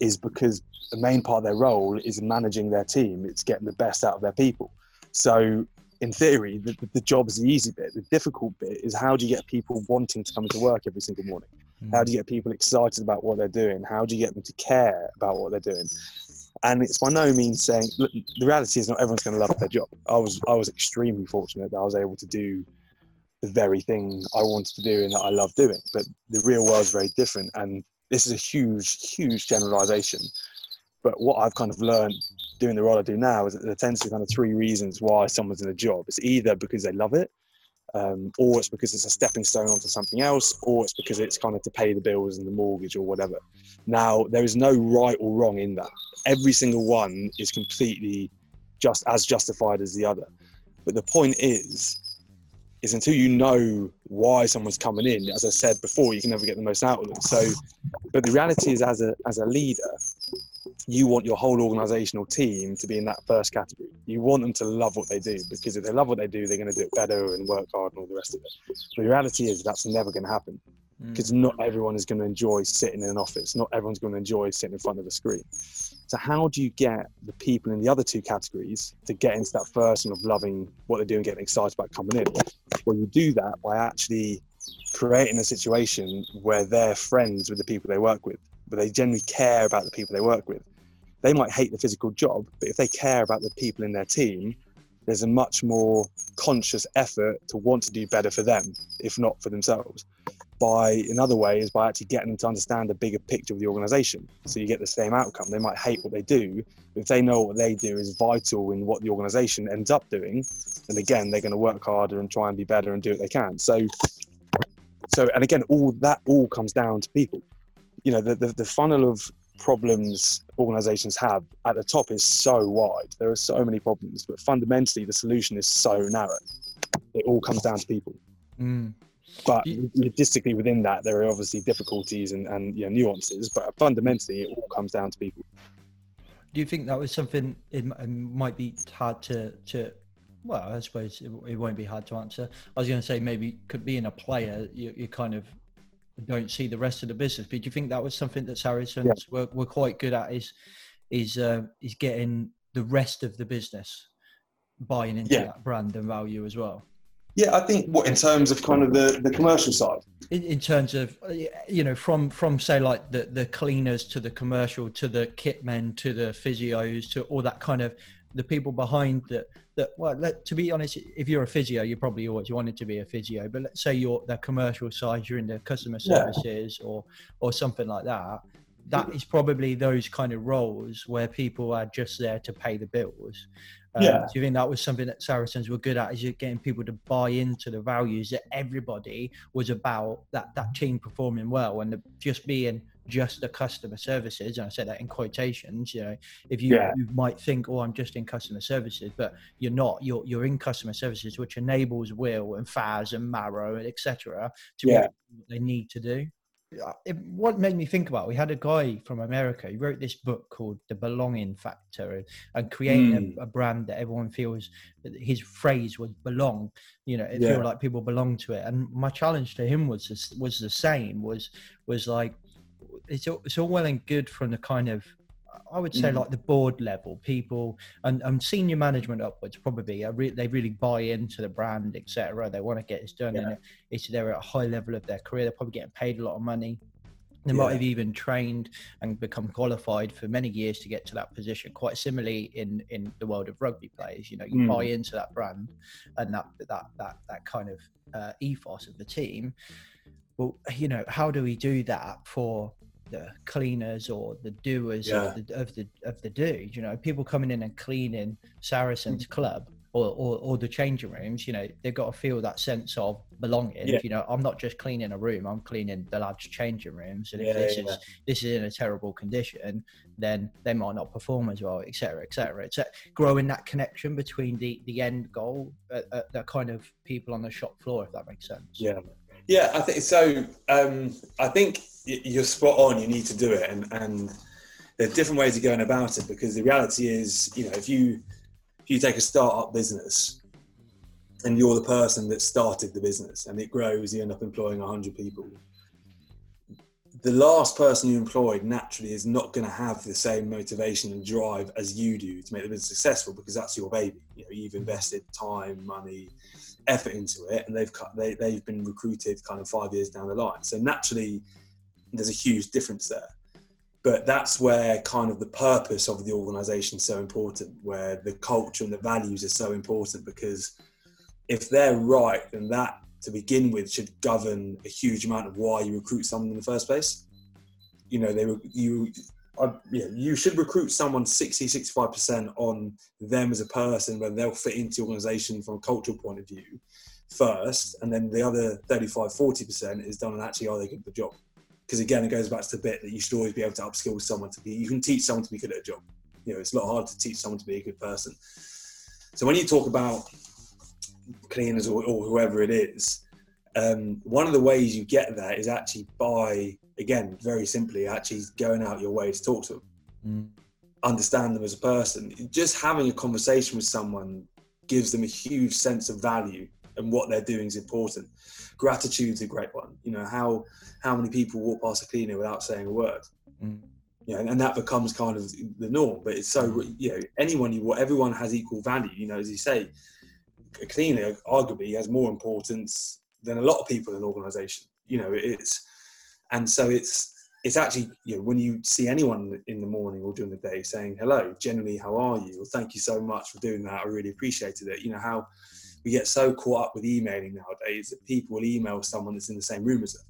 is because the main part of their role is managing their team. It's getting the best out of their people. So, in theory, the, the job's the easy bit. The difficult bit is how do you get people wanting to come into work every single morning? How mm. do you get people excited about what they're doing? How do you get them to care about what they're doing? And it's by no means saying look, the reality is not everyone's going to love their job. I was I was extremely fortunate that I was able to do the very thing I wanted to do and that I love doing. But the real world's very different, and this is a huge, huge generalisation. But what I've kind of learned doing the role I do now is that there tends to be kind of three reasons why someone's in a job. It's either because they love it, um, or it's because it's a stepping stone onto something else, or it's because it's kind of to pay the bills and the mortgage or whatever. Now, there is no right or wrong in that. Every single one is completely just as justified as the other. But the point is, is until you know why someone's coming in, as I said before, you can never get the most out of them. So, but the reality is, as a as a leader, you want your whole organizational team to be in that first category. You want them to love what they do because if they love what they do, they're going to do it better and work hard and all the rest of it. But the reality is that's never going to happen mm. because not everyone is going to enjoy sitting in an office. Not everyone's going to enjoy sitting in front of a screen. So how do you get the people in the other two categories to get into that first one of loving what they're doing, getting excited about coming in? Well, you do that by actually creating a situation where they're friends with the people they work with, but they generally care about the people they work with. They might hate the physical job, but if they care about the people in their team, there's a much more conscious effort to want to do better for them, if not for themselves. By another way is by actually getting them to understand the bigger picture of the organization. So you get the same outcome. They might hate what they do, but if they know what they do is vital in what the organization ends up doing, then again they're going to work harder and try and be better and do what they can. So so and again all that all comes down to people. You know, the, the, the funnel of problems organizations have at the top is so wide. There are so many problems, but fundamentally the solution is so narrow. It all comes down to people. Mm. But logistically within that, there are obviously difficulties and, and you know, nuances, but fundamentally it all comes down to people. Do you think that was something it, it might be hard to, to well, I suppose it, it won't be hard to answer. I was going to say maybe could being a player, you, you kind of don't see the rest of the business. But do you think that was something that Saracens Yeah. were, were quite good at? Is is uh, is getting the rest of the business buying into Yeah. that brand and value as well? Yeah, I think what in terms of kind of the, the commercial side. In, in terms of you know from from say like the the cleaners to the commercial to the kit men to the physios to all that kind of the people behind that that well let, to be honest if you're a physio you probably always wanted to be a physio but let's say you're the commercial side you're in the customer Yeah. services or or something like that that is probably those kind of roles where people are just there to pay the bills um, Yeah. do you think that was something that Saracens were good at? Is it getting people to buy into the values that everybody was about that that team performing well and the, just being just the customer services? And I said that in quotations. You know, if you, Yeah. you might think, "Oh, I'm just in customer services," but you're not. You're you're in customer services, which enables Will and Faz and Maro and etc. to Yeah. do what they need to do. Uh, It, what made me think about? We had a guy from America. He wrote this book called The Belonging Factor, and, and creating Mm. a, a brand that everyone feels. that His phrase was "belong." You know, it Yeah. feel like people belong to it. And my challenge to him was this, was the same. Was was like, it's all, it's all well and good from the kind of I would say Mhm. like the board level people and, and senior management upwards probably re- they really buy into the brand etc they want to get this done and it's they're at a high level of their career. They're probably getting paid a lot of money. They might have even trained and become qualified for many years to get to that position quite similarly in in the world of rugby players. You know you Mm. buy into that brand and that that that that kind of uh, ethos of the team. Well you know how do we do that for the cleaners or the doers of the of the of the do you know people coming in and cleaning Saracens club or, or or the changing rooms you know they've got to feel that sense of belonging Yeah. you know i'm not just cleaning a room i'm cleaning the lads changing rooms and if Yeah, this yeah. is this is in a terrible condition then they might not perform as well etc cetera, etc cetera. it's growing that connection between the the end goal uh, uh, the kind of people on the shop floor if that makes sense Yeah. Yeah, I think so. Um, I think you're spot on. You need to do it, and and there are different ways of going about it because the reality is, you know, if you if you take a startup business and you're the person that started the business and it grows, you end up employing hundred people. The last person you employed naturally is not going to have the same motivation and drive as you do to make the business successful because that's your baby. You know, you've invested time, money, effort into it, and they've cut, they they've been recruited kind of five years down the line. So naturally, there's a huge difference there. But that's where kind of the purpose of the organisation is so important, where the culture and the values are so important because if they're right, then that to begin with should govern a huge amount of why you recruit someone in the first place. You know, they were you I, yeah, you should recruit someone 60, 65% on them as a person, whether they'll fit into the organization from a cultural point of view first. And then the other 35, 40% is done on actually are they good at the job? Because again, it goes back to the bit that you should always be able to upskill someone to be, you can teach someone to be good at a job. You know, it's a lot harder to teach someone to be a good person. So when you talk about cleaners or, or whoever it is, um, one of the ways you get that is actually by again very simply actually going out your way to talk to them Mm. understand them as a person just having a conversation with someone gives them a huge sense of value and what they're doing is important. Gratitude's a great one. You know how how many people walk past a cleaner without saying a word? Mm. you know, and that becomes kind of the norm but it's so you know anyone you everyone has equal value you know as you say a cleaner arguably has more importance than a lot of people in an organization. You know it's and so it's it's actually you know when you see anyone in the morning or during the day saying hello generally how are you? Or thank you so much for doing that. I really appreciated it. You know how we get so caught up with emailing nowadays that people will email someone that's in the same room as them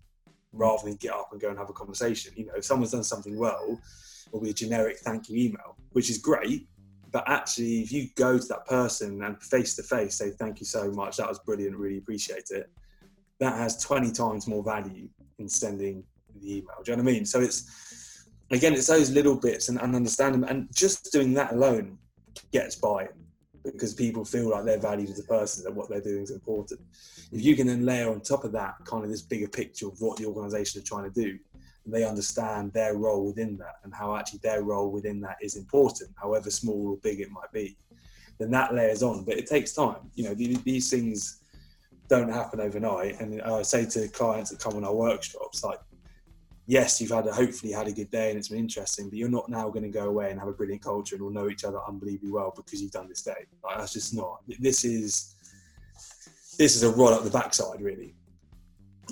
rather than get up and go and have a conversation you know if someone's done something well it'll be a generic thank you email which is great but actually if you go to that person and face to face say thank you so much that was brilliant really appreciate it that has 20 times more value in sending the email. Do you know what I mean? So it's again, it's those little bits and, and understanding, and just doing that alone gets buy-in because people feel like they're valued as a person and what they're doing is important. If you can then layer on top of that kind of this bigger picture of what the organisation are trying to do, and they understand their role within that and how actually their role within that is important, however small or big it might be, then that layers on. But it takes time. You know, these, these things don't happen overnight. And I say to clients that come on our workshops, like, yes, you've had a hopefully had a good day and it's been interesting, but you're not now going to go away and have a brilliant culture and all know each other unbelievably well because you've done this day. Like, that's just not. This is this is a rod up the backside, really.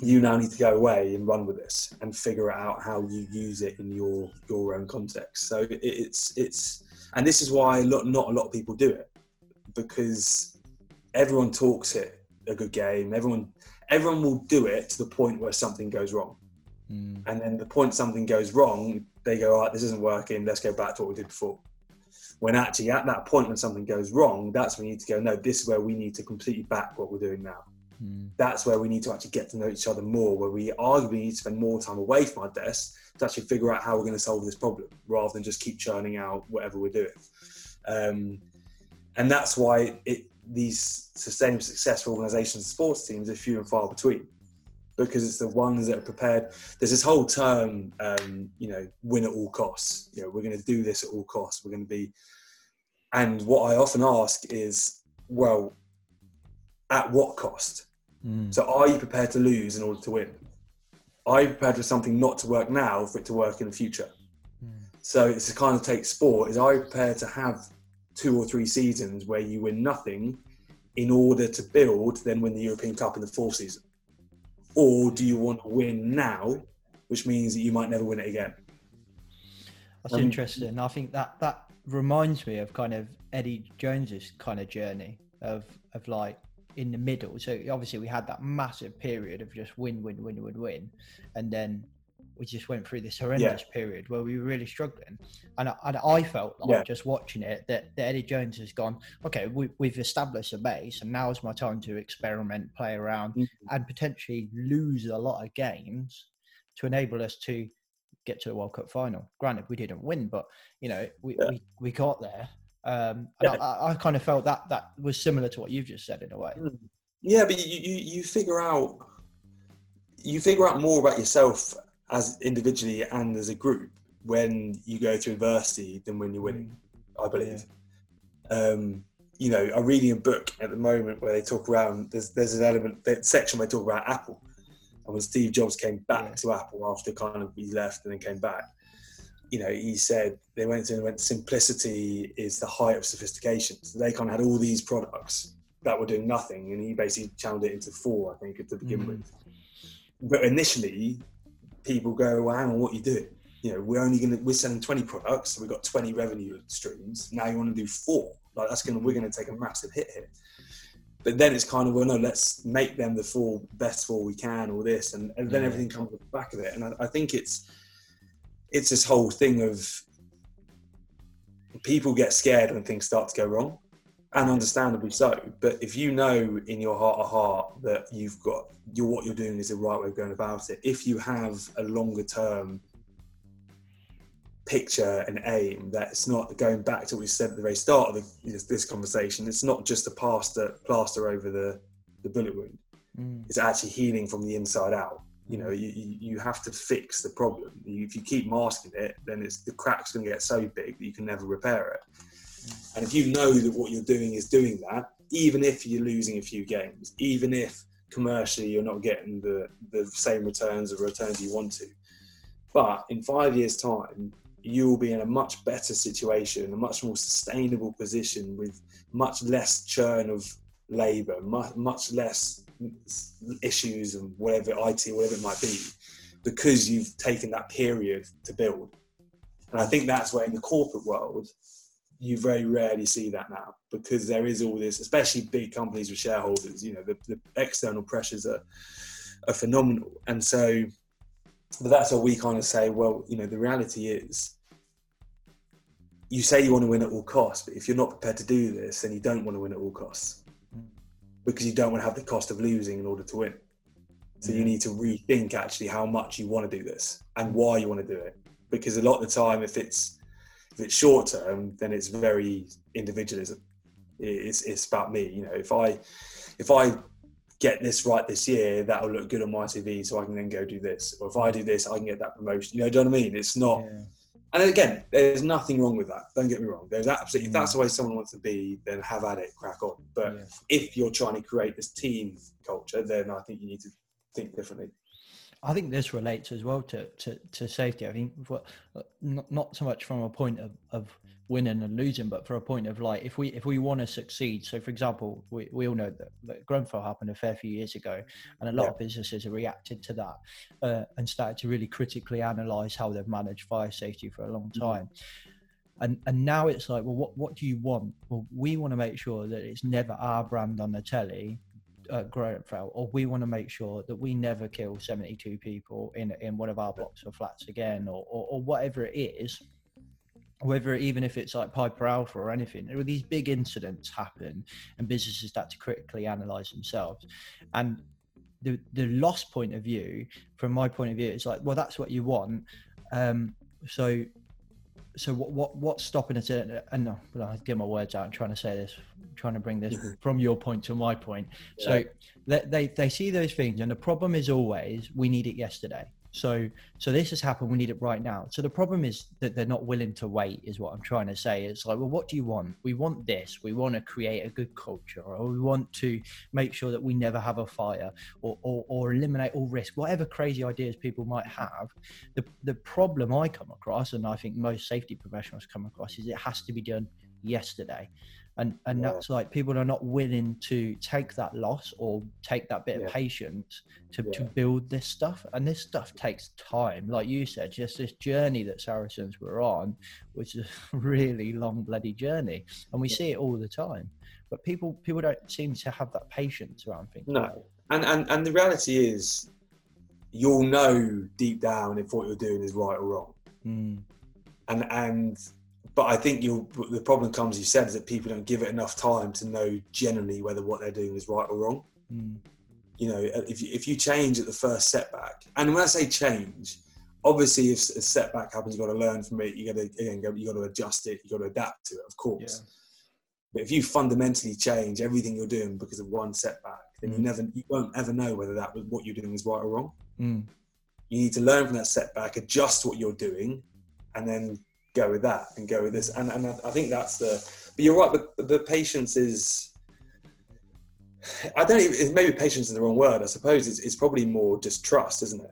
You now need to go away and run with this and figure out how you use it in your your own context. So it, it's it's and this is why a lot, not a lot of people do it because everyone talks it a good game. Everyone everyone will do it to the point where something goes wrong. Mm. And then the point something goes wrong, they go, all right, this isn't working, let's go back to what we did before. When actually at that point when something goes wrong, that's when you need to go, no, this is where we need to completely back what we're doing now. Mm. That's where we need to actually get to know each other more, where we arguably need to spend more time away from our desk to actually figure out how we're going to solve this problem rather than just keep churning out whatever we're doing. Um, and that's why it, these sustainable, successful organizations, sports teams are few and far between because it's the ones that are prepared. There's this whole term, um, you know, win at all costs. You know, we're going to do this at all costs. We're going to be, and what I often ask is, well, at what cost? Mm. So, are you prepared to lose in order to win? Are you prepared for something not to work now for it to work in the future? So it's a kind of take sport. Is are you prepared to have two or three seasons where you win nothing in order to build, then win the European Cup in the fourth season? Or do you want to win now, which means that you might never win it again? That's Um, interesting. I think that that reminds me of kind of Eddie Jones's kind of journey of of like in the middle. So obviously we had that massive period of just win, win, win, win, win, and then we just went through this horrendous period where we were really struggling. And I, and I felt like Yeah. just watching it that, that Eddie Jones has gone, okay, we, we've established a base, and now's my time to experiment, play around, Mhm. and potentially lose a lot of games to enable us to get to the World Cup final. Granted, we didn't win, but you know, we, Yeah. we, we got there. Um, and Yeah. I, I kind of felt that that was similar to what you've just said in a way. Yeah, but you, you, you figure out you figure out more about yourself as individually and as a group when you go through adversity than when you're winning. I believe. Um, you know, I'm reading a book at the moment where they talk around. There's there's an element that section where they talk about Apple, and when Steve Jobs came back Yeah. to Apple after kind of he left and then came back, you know, he said they went to and went simplicity is the height of sophistication. So they kind of had all these products that were doing nothing, and he basically channeled it into four, I think, to begin Mhm. with. But initially, people go, well, hang on, what are you doing? You know, we're only going to, we're selling 20 products, so we've got 20 revenue streams. Now you want to do four. Like, that's going to, we're mm. going to take a massive hit here. But then it's kind of, well, no, let's make them the four best four we can, all this. And, and then Yeah. everything comes back of it. And I, I think it's, it's this whole thing of people get scared when things start to go wrong, and understandably so. But if you know in your heart of heart that you've got you what you're doing is the right way of going about it, if you have a longer term picture and aim that it's not going back to what we said at the very start of the, this, this conversation it's not just a plaster plaster over the the bullet wound Mm. it's actually healing from the inside out you know you, you you have to fix the problem if you keep masking it then it's the crack's going to get so big that you can never repair it and if you know that what you're doing is doing that even if you're losing a few games even if commercially you're not getting the the same returns or returns you want to but in five years time you will be in a much better situation a much more sustainable position with much less churn of labor much, much less issues and whatever IT, whatever it might be, because you've taken that period to build. And I think that's where in the corporate world, you very rarely see that now because there is all this, especially big companies with shareholders, you know, the, the external pressures are, are phenomenal. And so, but that's what we kind of say, well, you know, the reality is you say you want to win at all costs, but if you're not prepared to do this, then you don't want to win at all costs because you don't want to have the cost of losing in order to win. So you need to rethink actually how much you want to do this and why you want to do it. Because a lot of the time, if it's it's short term, then it's very individualism. It's it's about me. You know, if I if I get this right this year, that'll look good on my CV, so I can then go do this. Or if I do this, I can get that promotion. You know, do you know what I mean? It's not. Yeah. And again, there's nothing wrong with that. Don't get me wrong. There's absolutely, if Mm. that's the way someone wants to be, then have at it, crack on. But Yeah. if you're trying to create this team culture, then I think you need to think differently. I think this relates as well to, to, to safety. I think for, uh, not, not so much from a point of, of winning and losing, but for a point of like if we if we want to succeed. So, for example, we, we all know that, that Grenfell happened a fair few years ago, and a lot Yeah. of businesses have reacted to that uh, and started to really critically analyze how they've managed fire safety for a long Mhm. time. And and now it's like, well, what what do you want? Well, we want to make sure that it's never our brand on the telly uh, Grenfell, or we want to make sure that we never kill 72 people in in one of our blocks or flats again, or, or, or whatever it is. Whether even if it's like Piper Alpha or anything, these big incidents happen, and businesses start to critically analyze themselves. And the the loss point of view, from my point of view, it's like, well, that's what you want. Um, so so what what what's stopping us? And no but i get my words out i'm trying to say this I'm trying to bring this mm-hmm. from your point to my point. So they, they they see those things and the problem is always we need it yesterday so so this has happened we need it right now. So the problem is that they're not willing to wait is what i'm trying to say. It's like well what do you want? We want this. We want to create a good culture or we want to make sure that we never have a fire or or, or eliminate all risk. Whatever crazy ideas people might have the the problem I come across, and I think most safety professionals come across, is it has to be done yesterday, and and Yeah. that's like people are not willing to take that loss or take that bit Yeah. of patience to to build this stuff, and this stuff takes time. Like you said, just this journey that Saracens were on, which is a really long bloody journey, and we see it all the time. But people people don't seem to have that patience around things. No. And, and, and the reality is, you'll know deep down if what you're doing is right or wrong. Mm, and and but I think you the problem comes you said is that people don't give it enough time to know generally whether what they're doing is right or wrong. mm, You know, if you, if you change at the first setback, and when I say change, obviously if a setback happens, you've got to learn from it. You got to again, you got to adjust it. You got to adapt to it, of course. But if you fundamentally change everything you're doing because of one setback, then you Mm. never you won't ever know whether that was what you're doing is right or wrong. mm, you need to learn from that setback, adjust what you're doing, and then go with that and go with this. And, and I I think that's the. But you're right. But the patience is. I don't even. Maybe patience is the wrong word. I suppose it's, it's probably more just trust, isn't it?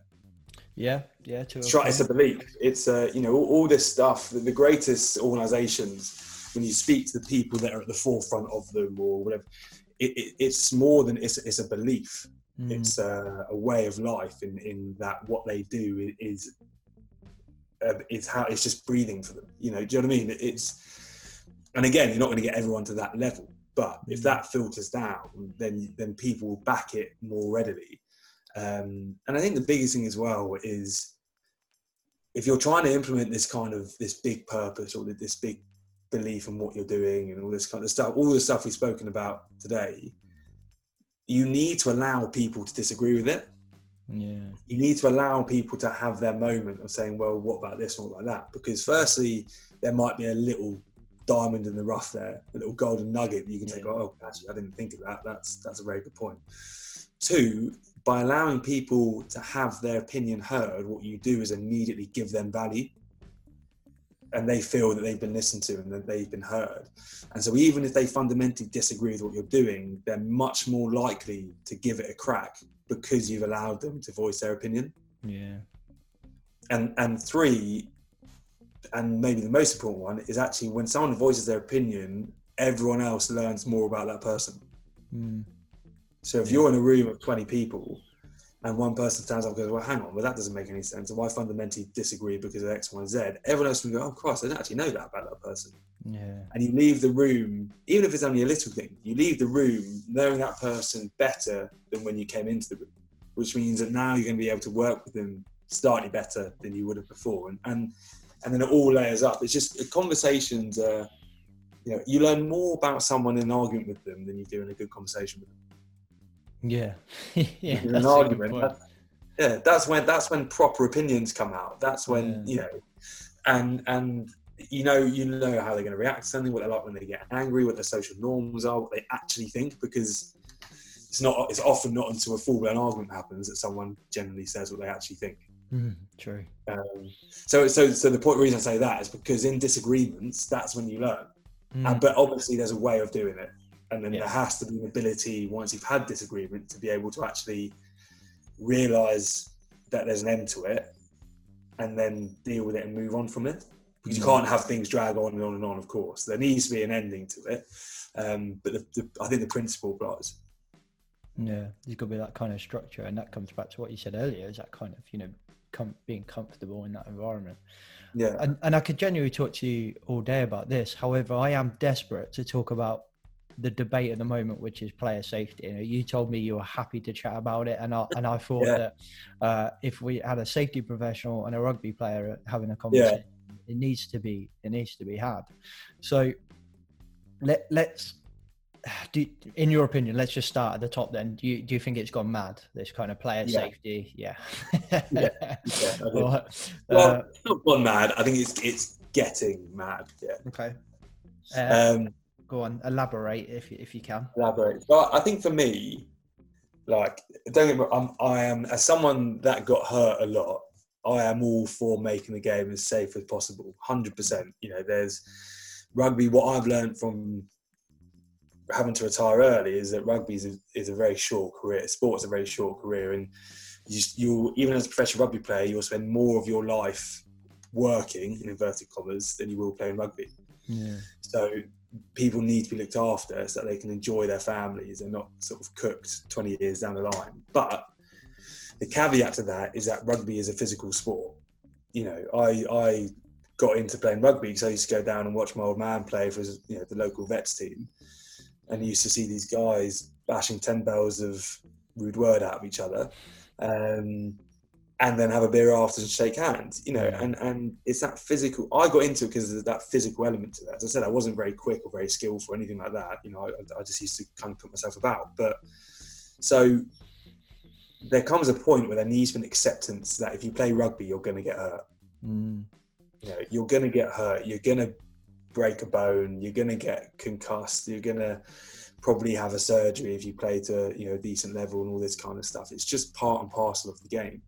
yeah, yeah. To a It's, it's a belief. It's uh, you know all, all this stuff. The, the greatest organisations, when you speak to the people that are at the forefront of them or whatever, it, it, it's more than it's, it's a belief Mm. it's a, a way of life in, in that what they do is uh, it's how it's just breathing for them you know do you know what i mean? It's and again you're not going to get everyone to that level but if that filters down then then people will back it more readily. Um, and i think the biggest thing as well is if you're trying to implement this kind of this big purpose or this big belief in what you're doing and all this kind of stuff, all the stuff we've spoken about today, you need to allow people to disagree with it. Yeah. You need to allow people to have their moment of saying, well, what about this or what about that? Because firstly, there might be a little diamond in the rough there, a little golden nugget that you can take, oh, actually, I didn't think of that. That's that's a very good point. Two, by allowing people to have their opinion heard, what you do is immediately give them value. And they feel that they've been listened to and that they've been heard. And so, even if they fundamentally disagree with what you're doing, they're much more likely to give it a crack because you've allowed them to voice their opinion. Yeah. And and three, and maybe the most important one is actually when someone voices their opinion, everyone else learns more about that person. Mm. So if you're in a room of 20 people and one person stands up and goes, Well, hang on, well, that doesn't make any sense. And I fundamentally disagree because of X, Y, and Z, everyone else can go, Oh, Christ, I didn't actually know that about that person. Yeah. And you leave the room, even if it's only a little thing, you leave the room knowing that person better than when you came into the room, which means that now you're going to be able to work with them slightly better than you would have before. And, and, and then it all layers up. It's just conversations, uh, you know, you learn more about someone in an argument with them than you do in a good conversation with them. Yeah. yeah. that's an argument. that- yeah, that's when that's when proper opinions come out. That's when Yeah. you know, and and you know you know how they're going to react to something, what they're like when they get angry, what their social norms are, what they actually think, because it's not it's often not until a full blown argument happens that someone generally says what they actually think. Mm, true. Um, so so so the point reason I say that is because in disagreements that's when you learn. Mm. Uh, but obviously, there's a way of doing it, and then Yeah. there has to be an ability once you've had disagreement to be able to actually realize that there's an end to it, and then deal with it and move on from it. Because you Mm. can't have things drag on and on and on. Of course, there needs to be an ending to it. Um, but the, the, I think the principle applies. Yeah, there's got to be that kind of structure, and that comes back to what you said earlier. Is that kind of you know, com- being comfortable in that environment. Yeah. And and I could genuinely talk to you all day about this. However, I am desperate to talk about the debate at the moment, which is player safety. You, know, you told me you were happy to chat about it, and I and I thought Yeah. that uh, if we had a safety professional and a rugby player having a conversation, it needs to be it needs to be had. So let let's. Do, in your opinion, let's just start at the top. Then, do you do you think it's gone mad? This kind of player Yeah. safety, yeah. Yeah, yeah, Well, uh, it's not gone mad. I think it's it's getting mad. Yeah. okay. Uh, Um, go on, elaborate if if you can. elaborate. But I think for me, like, don't get me wrong, I'm, I am, as someone that got hurt a lot, I am all for making the game as safe as possible. 100%. You know, there's rugby, what I've learned from having to retire early is that rugby is a, is a very short career. Sports a very short career. And you, you, even as a professional rugby player, you'll spend more of your life working, in inverted commas, than you will playing rugby. Yeah. So people need to be looked after so that they can enjoy their families and not sort of cooked 20 years down the line. But the caveat to that is that rugby is a physical sport. You know, I I got into playing rugby because I used to go down and watch my old man play for his, you know the local vets team, and used to see these guys bashing ten bells of rude word out of each other. Um, and then have a beer after and shake hands, you know, and, and it's that physical. I got into it because of that physical element to that. As I said, I wasn't very quick or very skillful or anything like that. You know, I, I just used to kind of put myself about. But so there comes a point where there needs to be an acceptance that if you play rugby, you're going to get hurt. Mm. You know, you're going to get hurt. You're going to break a bone. You're going to get concussed. You're going to probably have a surgery if you play to you know a decent level and all this kind of stuff. It's just part and parcel of the game.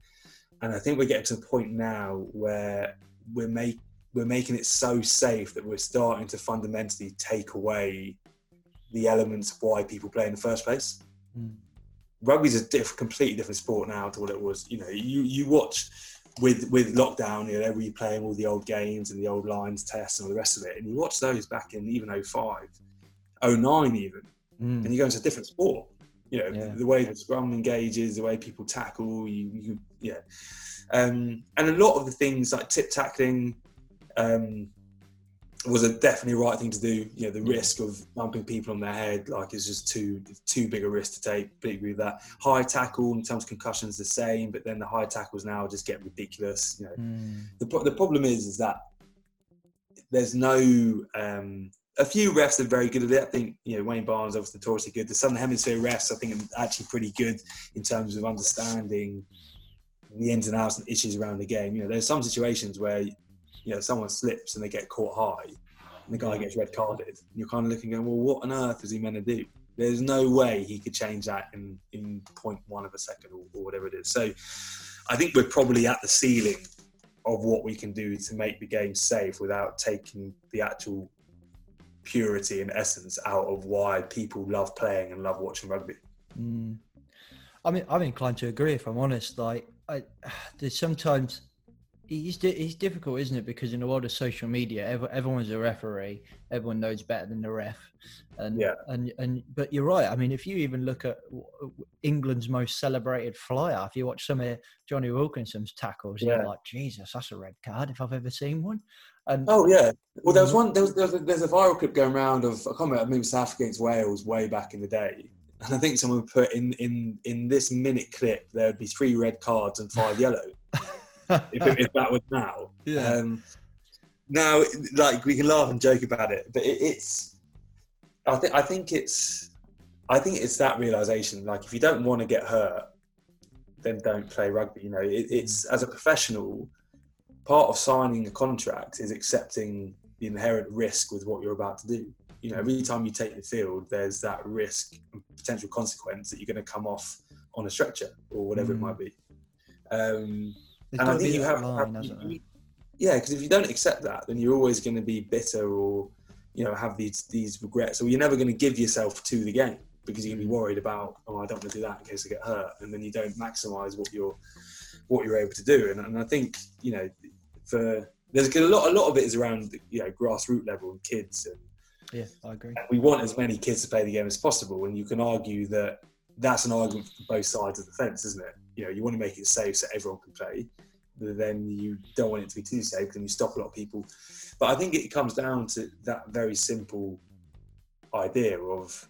And I think we're getting to the point now where we're make we're making it so safe that we're starting to fundamentally take away the elements of why people play in the first place. Mm. Rugby's a diff- completely different sport now to what it was. You know, you you watch with with lockdown, you know, they're replaying all the old games and the old Lions tests and all the rest of it, and you watch those back in even 05, 09 even, Mm. and you go into a different sport. You know, Yeah. the, the way the scrum engages, the way people tackle, you, you yeah. Um, and a lot of the things like tip tackling, um, was a definitely right thing to do. You know, the risk of bumping people on their head like is just too too big a risk to take. Agree with that. High tackle in terms of concussions the same, but then the high tackles now just get ridiculous. You know, Mm. the pro- the problem is is that there's no um, a few refs are very good at it. I think you know Wayne Barnes obviously notoriously good. The Southern Hemisphere refs I think are actually pretty good in terms of understanding the ins and outs and issues around the game. You know, there's some situations where you know someone slips and they get caught high, and the guy gets red carded. And you're kind of looking, going, well, what on earth is he meant to do? There's no way he could change that in in point one of a second or, or whatever it is. So, I think we're probably at the ceiling of what we can do to make the game safe without taking the actual purity and essence out of why people love playing and love watching rugby. Mm. I mean, I'm inclined to agree. If I'm honest, like I, there's sometimes it's di- it's difficult, isn't it? Because in the world of social media, ev- everyone's a referee. Everyone knows better than the ref, and Yeah. and and. But you're right. I mean, if you even look at England's most celebrated flyer, if you watch some of Jonny Wilkinson's tackles, Yeah. you're like, Jesus, that's a red card if I've ever seen one. And Oh yeah. Well, there was mm. one. There was, there was a, there's a viral clip going around of I can't remember. Maybe South against Wales way back in the day, and I think someone put in in in this minute clip there would be three red cards and five yellow. if, it, if that was now. Yeah. Um, now, like we can laugh and joke about it, but it, it's. I think I think it's. I think it's that realization. Like, if you don't want to get hurt, then don't play rugby. You know, it, it's as a professional. Part of signing a contract is accepting the inherent risk with what you're about to do. You know, every time you take the field, there's that risk and potential consequence that you're going to come off on a stretcher or whatever it Mm. might be. Um, and I think you have, line, have- yeah, because if you don't accept that, then you're always going to be bitter or you know have these these regrets, or you're never going to give yourself to the game because you're going to be worried about oh I don't want to do that in case I get hurt, and then you don't maximise what you're what you're able to do. And, and I think you know for there's a lot a lot of it is around you know grassroots level and kids and Yeah, I agree. we want as many kids to play the game as possible. And you can argue that that's an argument for both sides of the fence, isn't it? You know, you want to make it safe so everyone can play, but then you don't want it to be too safe, then you stop a lot of people. But I think it comes down to that very simple idea of,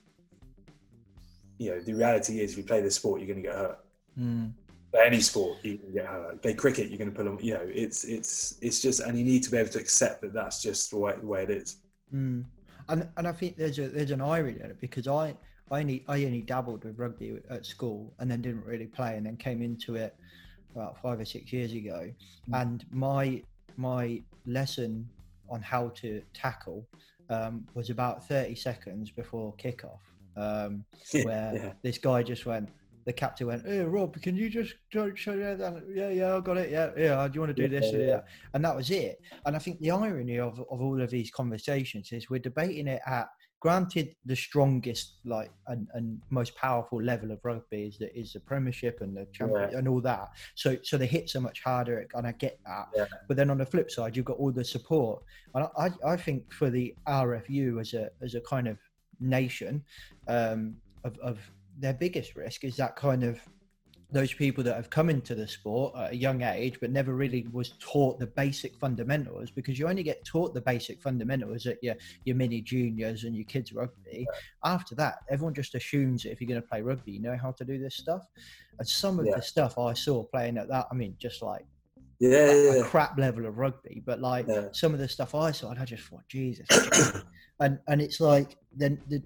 you know, the reality is if you play this sport, you're going to get hurt. Mm. Any sport, you can get hurt. Play cricket, you're going to put on. You know, it's it's it's just, and you need to be able to accept that that's just the way, the way it is. Mm. And and I think there's a there's an irony in it because I I only I only dabbled with rugby at school and then didn't really play and then came into it about five or six years ago. And my my lesson on how to tackle um, was about 30 seconds before kickoff, um, where yeah. this guy just went. The captain went, "Hey Rob, can you just show show you that? Yeah, yeah, I got it. Yeah, yeah. Do you want to do Yeah, this? yeah. Yeah, and that was it. And I think the irony of, of all of these conversations is we're debating it at granted the strongest like and, and most powerful level of rugby is the, is the premiership and the champion Yeah. and all that so so the hits are much harder and i get that Yeah. but then on the flip side you've got all the support and i i think for the rfu as a as a kind of nation um of, of their biggest risk is that kind of those people that have come into the sport at a young age but never really was taught the basic fundamentals because you only get taught the basic fundamentals at your your mini juniors and your kids rugby after that everyone just assumes that if you're going to play rugby you know how to do this stuff and some of Yeah. the stuff i saw playing at that i mean just like Yeah, yeah, a yeah. crap level of rugby but like Yeah. some of the stuff i saw and i just thought jesus and and it's like then the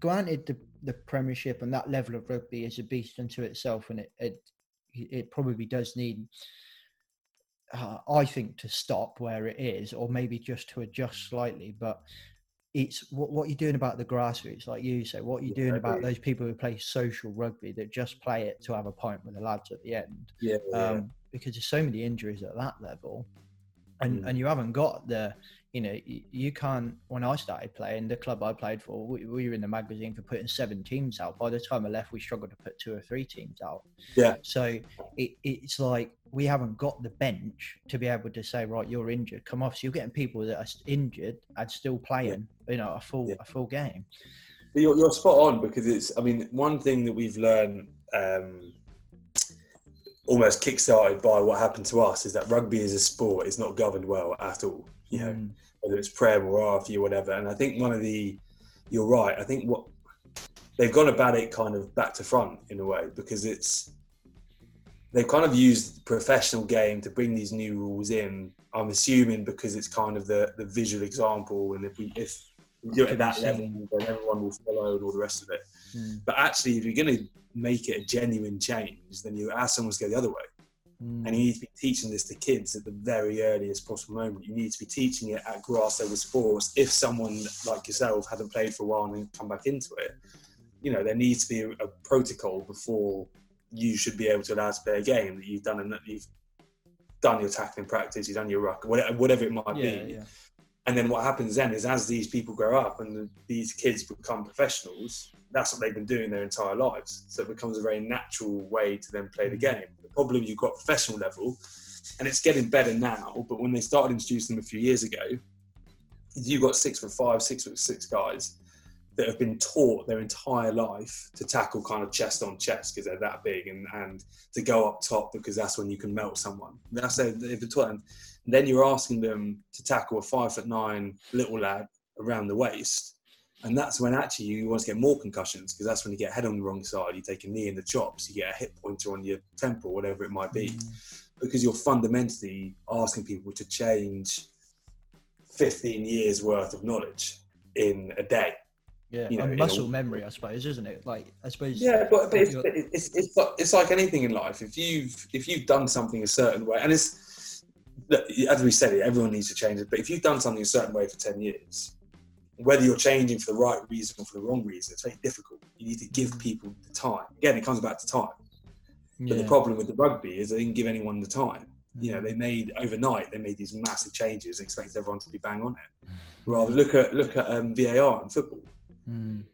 granted the the premiership and that level of rugby is a beast unto itself and it it, it probably does need uh, i think to stop where it is or maybe just to adjust slightly but it's what, what you're doing about the grassroots like you say what you're Yeah, doing about those people who play social rugby that just play it to have a pint with the lads at the end yeah, yeah. um, because there's so many injuries at that level, and Mm. and you haven't got the, you know, you, can't. When I started playing, the club I played for, we, we were in the magazine for putting seven teams out. By the time I left, we struggled to put two or three teams out. Yeah. So it, it's like we haven't got the bench to be able to say, right, you're injured, come off. So you're getting people that are injured and still playing, you know, a full Yeah. a full game. But You're, you're spot on because it's. I mean, one thing that we've learned, um, almost kickstarted by what happened to us, is that rugby as a sport is not governed well at all. You know, Mm. whether it's Prem or RFU or whatever. And I think one of the, you're right. I think what they've gone about it kind of back to front in a way because it's they've kind of used the professional game to bring these new rules in. I'm assuming because it's kind of the the visual example, and if we if we do it at that level, then everyone will follow and all the rest of it. Mm. But actually, if you're going to make it a genuine change, then you ask someone to go the other way. Mm. And you need to be teaching this to kids at the very earliest possible moment. You need to be teaching it at grass over sports. If someone like yourself hadn't played for a while and come back into it, you know, there needs to be a, a protocol before you should be able to allow to play a game that you've done and that you've done your tackling practice, you've done your ruck, whatever, whatever it might yeah, be. yeah. And then what happens then is as these people grow up and the, these kids become professionals, that's what they've been doing their entire lives. So it becomes a very natural way to then play the mm-hmm. game. The problem you've got professional level, and it's getting better now, but when they started introducing them a few years ago, you've got six foot five, six foot six guys that have been taught their entire life to tackle kind of chest on chest because they're that big and, and to go up top because that's when you can melt someone. That's they've been taught. And then you're asking them to tackle a five foot nine little lad around the waist. And that's when actually you want to get more concussions because that's when you get head on the wrong side, you take a knee in the chops, you get a hip pointer on your temple, whatever it might be, mm. because you're fundamentally asking people to change 15 years worth of knowledge in a day. Yeah, you know, and in a- muscle memory, I suppose, isn't it? Like, I suppose. Yeah, but, but it's, it's, it's, it's like anything in life. If you've if you've done something a certain way, and it's look, as we said, everyone needs to change it. But if you've done something a certain way for ten years, whether you're changing for the right reason or for the wrong reason, it's very difficult. You need to give people the time. Again, it comes back to time. But the problem with the rugby is they didn't give anyone the time. You Mm. know, they made overnight. They made these massive changes and expected everyone to be bang on it. Rather look at look at um, VAR in football. Mm.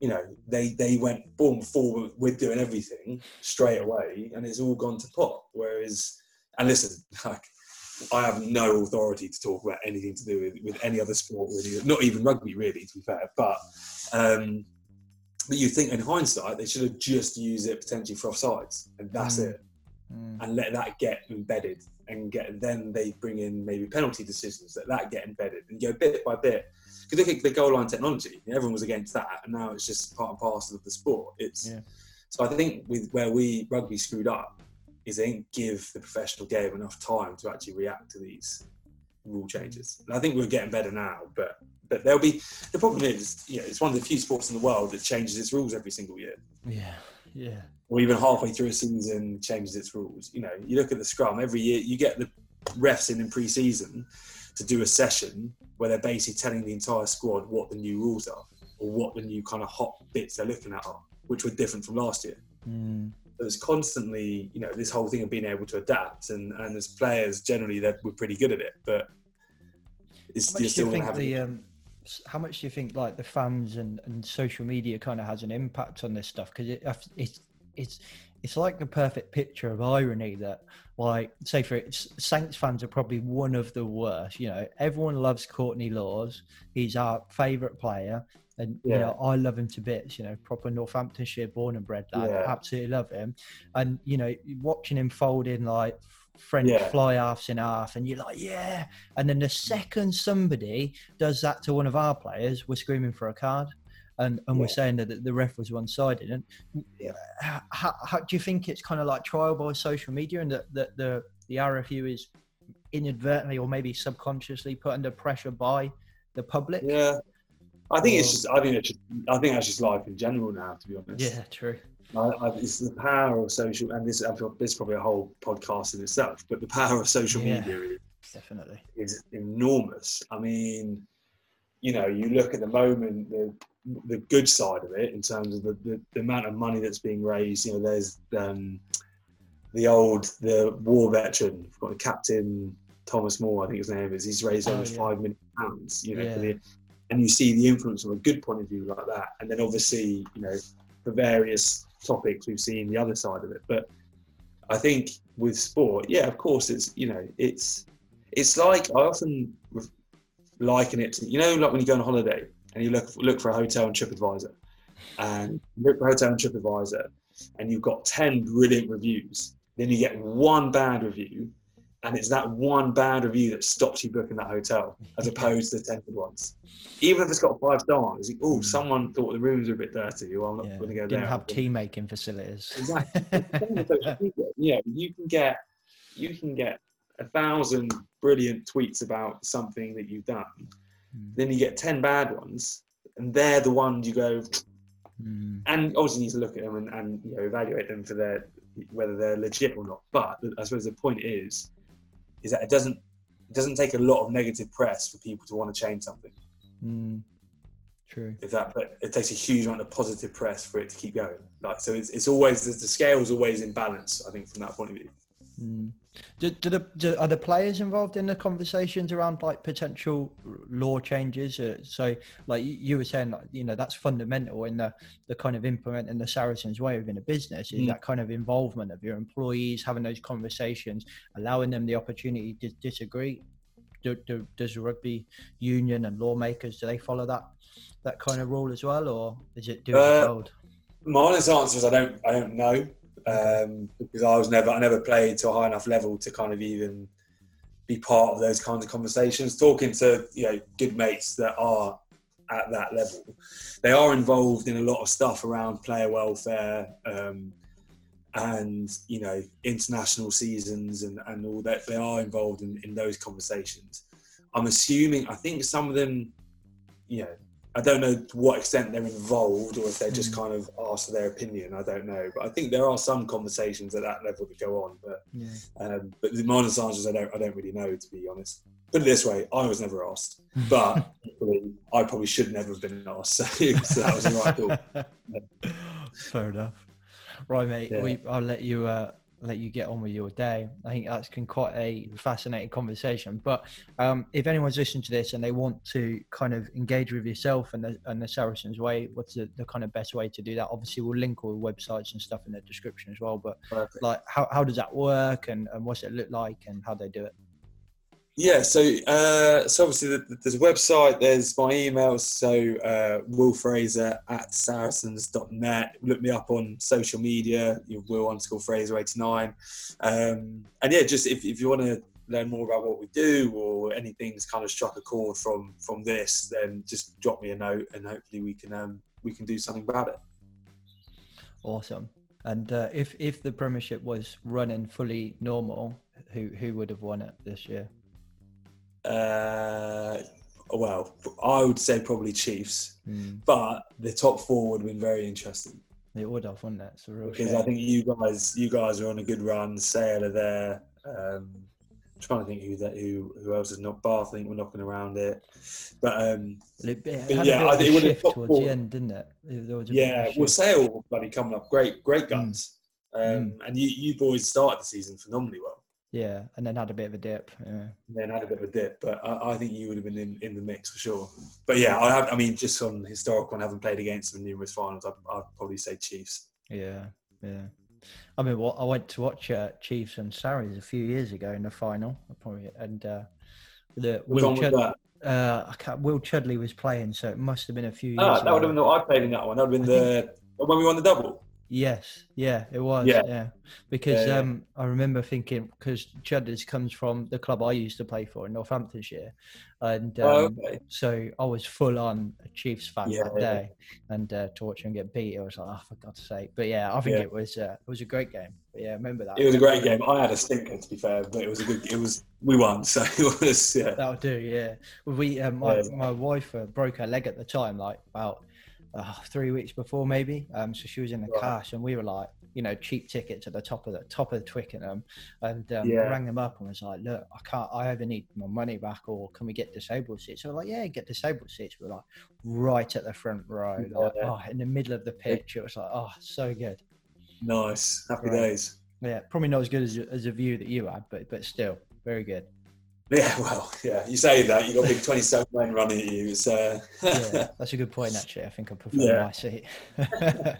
you know, they they went boom forward with doing everything straight away, and it's all gone to pot. Whereas, and listen, like, I have no authority to talk about anything to do with, with any other sport, really, not even rugby, really, to be fair. But um, but you think in hindsight they should have just used it potentially for offsides, and that's Mm. it, Mm. and let that get embedded, and get then they bring in maybe penalty decisions that that get embedded, and go bit by bit because look at the goal line technology. Everyone was against that, and now it's just part and parcel of the sport. It's Yeah. so I think with where we rugby screwed up is they didn't give the professional game enough time to actually react to these rule changes. And I think we're getting better now, but but there'll be the problem is you know it's one of the few sports in the world that changes its rules every single year. Yeah, yeah. Or even halfway through a season changes its rules. You know, you look at the scrum every year. You get the refs in in pre-season to do a session where they're basically telling the entire squad what the new rules are or what the new kind of hot bits they're looking at are, which were different from last year. Mm. It's constantly, you know, this whole thing of being able to adapt, and and as players generally that we're pretty good at it, but it's How much do still you think the um, how much do you think like the fans and, and social media kind of has an impact on this stuff? Because it, it's it's it's like the perfect picture of irony that like say for it's Saints fans are probably one of the worst. You know, everyone loves Courtney Lawes. He's our favourite player. And you know, I love him to bits. You know, proper Northamptonshire born and bred lad. Yeah. Absolutely love him. And you know, watching him fold in like French Yeah. fly halves in half, and you're like, yeah. And then the second somebody does that to one of our players, we're screaming for a card, and and we're saying that the- ref was one-sided. And Yeah. how, how, how do you think it's kind of like trial by social media, and that that the the RFU is inadvertently or maybe subconsciously put under pressure by the public? yeah. I think it's just, I think it's just, I think that's just life in general now, to be honest. Yeah, true. I, I, it's the power of social, and this, I feel- this is probably a whole podcast in itself, but the power of social Yeah. media is, Definitely. is enormous. I mean, you know, you look at the moment, the the good side of it in terms of the, the, the amount of money that's being raised. You know, there's um, the old the war veteran, I've got the Captain Thomas Moore, I think his name is. He's raised Oh, almost yeah. five million pounds. You know, for the, and you see the influence from a good point of view like that, and then obviously, you know, for various topics, we've seen the other side of it. But I think with sport, yeah, of course, it's you know, it's it's like I often liken it to you know, like when you go on holiday and you look look for a hotel on TripAdvisor, and look for a hotel on TripAdvisor, and you've got ten brilliant reviews, then you get one bad review, and it's that one bad review that stops you booking that hotel as opposed to the ten good ones. Even if it's got five stars, oh, someone thought the rooms were a bit dirty. Well, I'm not. Yeah. going to go Didn't there. have tea making facilities. Exactly. Same with social media. yeah, you can get you can get a thousand brilliant tweets about something that you've done. Mm. Then you get ten bad ones, and they're the ones you go. Mm. And obviously, you need to look at them and, and you know evaluate them for their whether they're legit or not. But I suppose the point is, is that it doesn't it doesn't take a lot of negative press for people to want to change something. Mm. True. If that, but it takes a huge amount of positive press for it to keep going. Like so, it's, it's always the, the scale is always in balance. I think from that point of view. Mm. Do, do the do, are the players involved in the conversations around like potential law changes? Uh, so, like you, were saying, like you know that's fundamental in the the kind of implementing the Saracens way within a business is Mm. that kind of involvement of your employees, having those conversations, allowing them the opportunity to disagree. Do, do, does the rugby union and lawmakers do they follow that that kind of rule as well, or is it do Uh, you're? My honest answer is I don't I don't know um, because I was never I never played to a high enough level to kind of even be part of those kinds of conversations. Talking to you know good mates that are at that level, they are involved in a lot of stuff around player welfare um, and you know international seasons and, and all that. They are involved in, in those conversations. I'm assuming I think some of them, you know, I don't know to what extent they're involved or if they're just kind of asked for their opinion. I don't know, but I think there are some conversations at that level that go on. But Yeah. um, but the honest answer is I don't I don't really know to be honest. Put it this way, I was never asked, but I probably should never have been asked. So, so that was the right thought. Fair enough. Right, mate. Yeah. We, I'll let you uh, let you get on with your day. I think that's been quite a fascinating conversation. But um, if anyone's listening to this and they want to kind of engage with yourself and the, and the Saracens way, what's the, the kind of best way to do that? Obviously, we'll link all the websites and stuff in the description as well. But Perfect. like, how, how does that work and, and what's it look like and how they do it? Yeah, so uh, so obviously th- th- there's a website, there's my email, so uh, Will Fraser at saracens.net. Look me up on social media, you Will underscore Fraser 89. Um, and yeah, just if, if you want to learn more about what we do or anything's kind of struck a chord from from this, then just drop me a note and hopefully we can um, we can do something about it. Awesome. And uh, if if the Premiership was running fully normal, who who would have won it this year? Uh, well, I would say probably Chiefs, Mm, but the top four would have been very interesting. it would have, wouldn't it? It's a real because shame. I think you guys, you guys are on a good run. Sale are there. Um, trying to think who that who who else is not Bath. I think we're knocking around it, but um, It, it but yeah, I think it would have towards four. the end, didn't it? There was a bit of a yeah, well. Sale bloody coming up great, great Mm. guns. Um, and you you boys started the season phenomenally well. Yeah, and then had a bit of a dip. Yeah. Then had a bit of a dip, but I, I think you would have been in, in the mix for sure. But yeah, I have. I mean, just on historical and having played against them in numerous finals, I'd, I'd probably say Chiefs. Yeah, yeah. I mean, what I went to watch uh, Chiefs and Sarries a few years ago in the final, probably, and uh, the Will, Chud- uh, I can't, Will Chudley was playing, so it must have been a few years. Ah, that would ago. have been. I played in that one. That would have been the when we won the double. Yes, yeah, it was. Yeah. Yeah, because Yeah, yeah. um, I remember thinking because Chudders comes from the club I used to play for in Northamptonshire, and um, Oh, okay. so I was full on a Chiefs fan that day, and uh, to watch them get beat, I was like, oh, for God's sake! But yeah, I think it was uh, it was a great game. But yeah, I remember that. It was a great game. I had a stinker to be fair, but it was a good. It was we won, so it was yeah. That'll do. Yeah, we um, my my wife uh, broke her leg at the time, like about uh, three weeks before maybe. Um, so she was in the Right. cash, and we were like, you know, cheap tickets at the top of the top of Twickenham, and um, Yeah. rang them up and was like, look, I can't, I either need my money back or can we get disabled seats? So we're like, yeah, get disabled seats. We're like right at the front row, like, oh, in the middle of the pitch. It was like, oh, so good. Nice, happy Right. days. Yeah, probably not as good as, as a view that you had, but but still very good. Yeah, well, yeah. You say that you got big twenty-seven men running at you. It's uh, yeah, that's a good point. Actually, I think I prefer Yeah. my seat.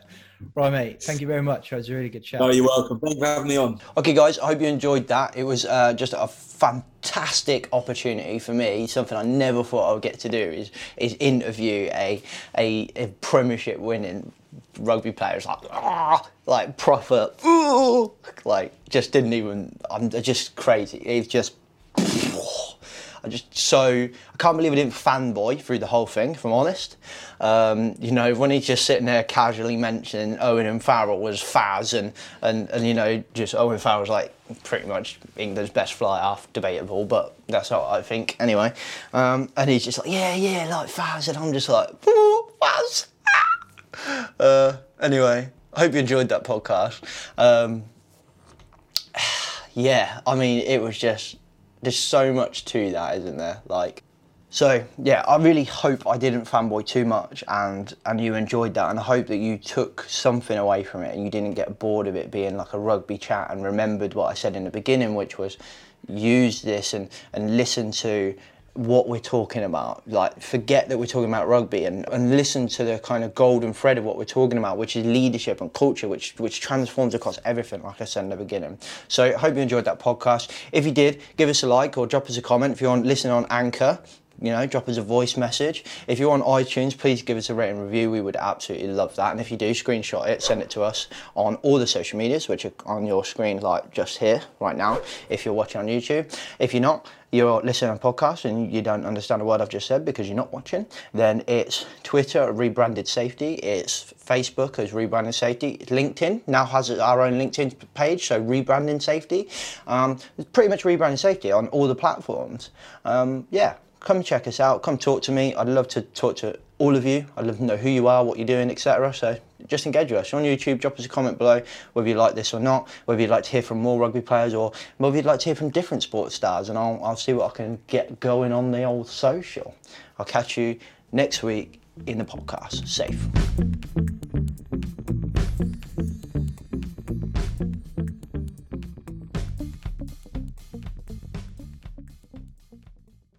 right, mate. Thank you very much. It was a really good chat. Oh, you're welcome. Thank you for having me on. Okay, guys, I hope you enjoyed that. It was uh, just a fantastic opportunity for me. Something I never thought I would get to do is is interview a a, a Premiership winning rugby player. It's like ah, like proper. "Ooh," oh, like just didn't even. I'm just crazy. It's just. I just so I can't believe I didn't fanboy through the whole thing. If I'm honest, um, you know when he's just sitting there casually mentioning Owen and Farrell was Faz and and and you know just Owen Farrell's like pretty much England's best fly half debatable, but that's what I think anyway. Um, and he's just like yeah yeah like Faz and I'm just like Faz. uh, anyway, I hope you enjoyed that podcast. Um, yeah, I mean, it was just there's so much to that, isn't there? Like, so yeah, I really hope I didn't fanboy too much, and and you enjoyed that, and I hope that you took something away from it, and you didn't get bored of it being like a rugby chat, and remembered what I said in the beginning, which was use this and and listen to what we're talking about. Like, forget that we're talking about rugby and, and listen to the kind of golden thread of what we're talking about, which is leadership and culture, which which transforms across everything, like I said in the beginning. So, hope you enjoyed that podcast. If you did, give us a like or drop us a comment. If you're on listening on Anchor, you know, drop us a voice message. If you're on iTunes, please give us a rating review. We would absolutely love that. And if you do, screenshot it, send it to us on all the social medias, which are on your screen, like just here right now, if you're watching on YouTube. If you're not, you're listening on podcast and you don't understand a word I've just said because you're not watching, then it's Twitter rebranded safety, it's Facebook as rebranded safety, LinkedIn now has our own LinkedIn page, so rebranding safety. Um, it's pretty much rebranding safety on all the platforms. Um, yeah, come check us out, come talk to me. I'd love to talk to all of you. I'd love to know who you are, what you're doing, etc. So just engage with us on YouTube. Drop us a comment below whether you like this or not, whether you'd like to hear from more rugby players or whether you'd like to hear from different sports stars, and I'll, I'll see what I can get going on the old social. I'll catch you next week in the podcast. Safe.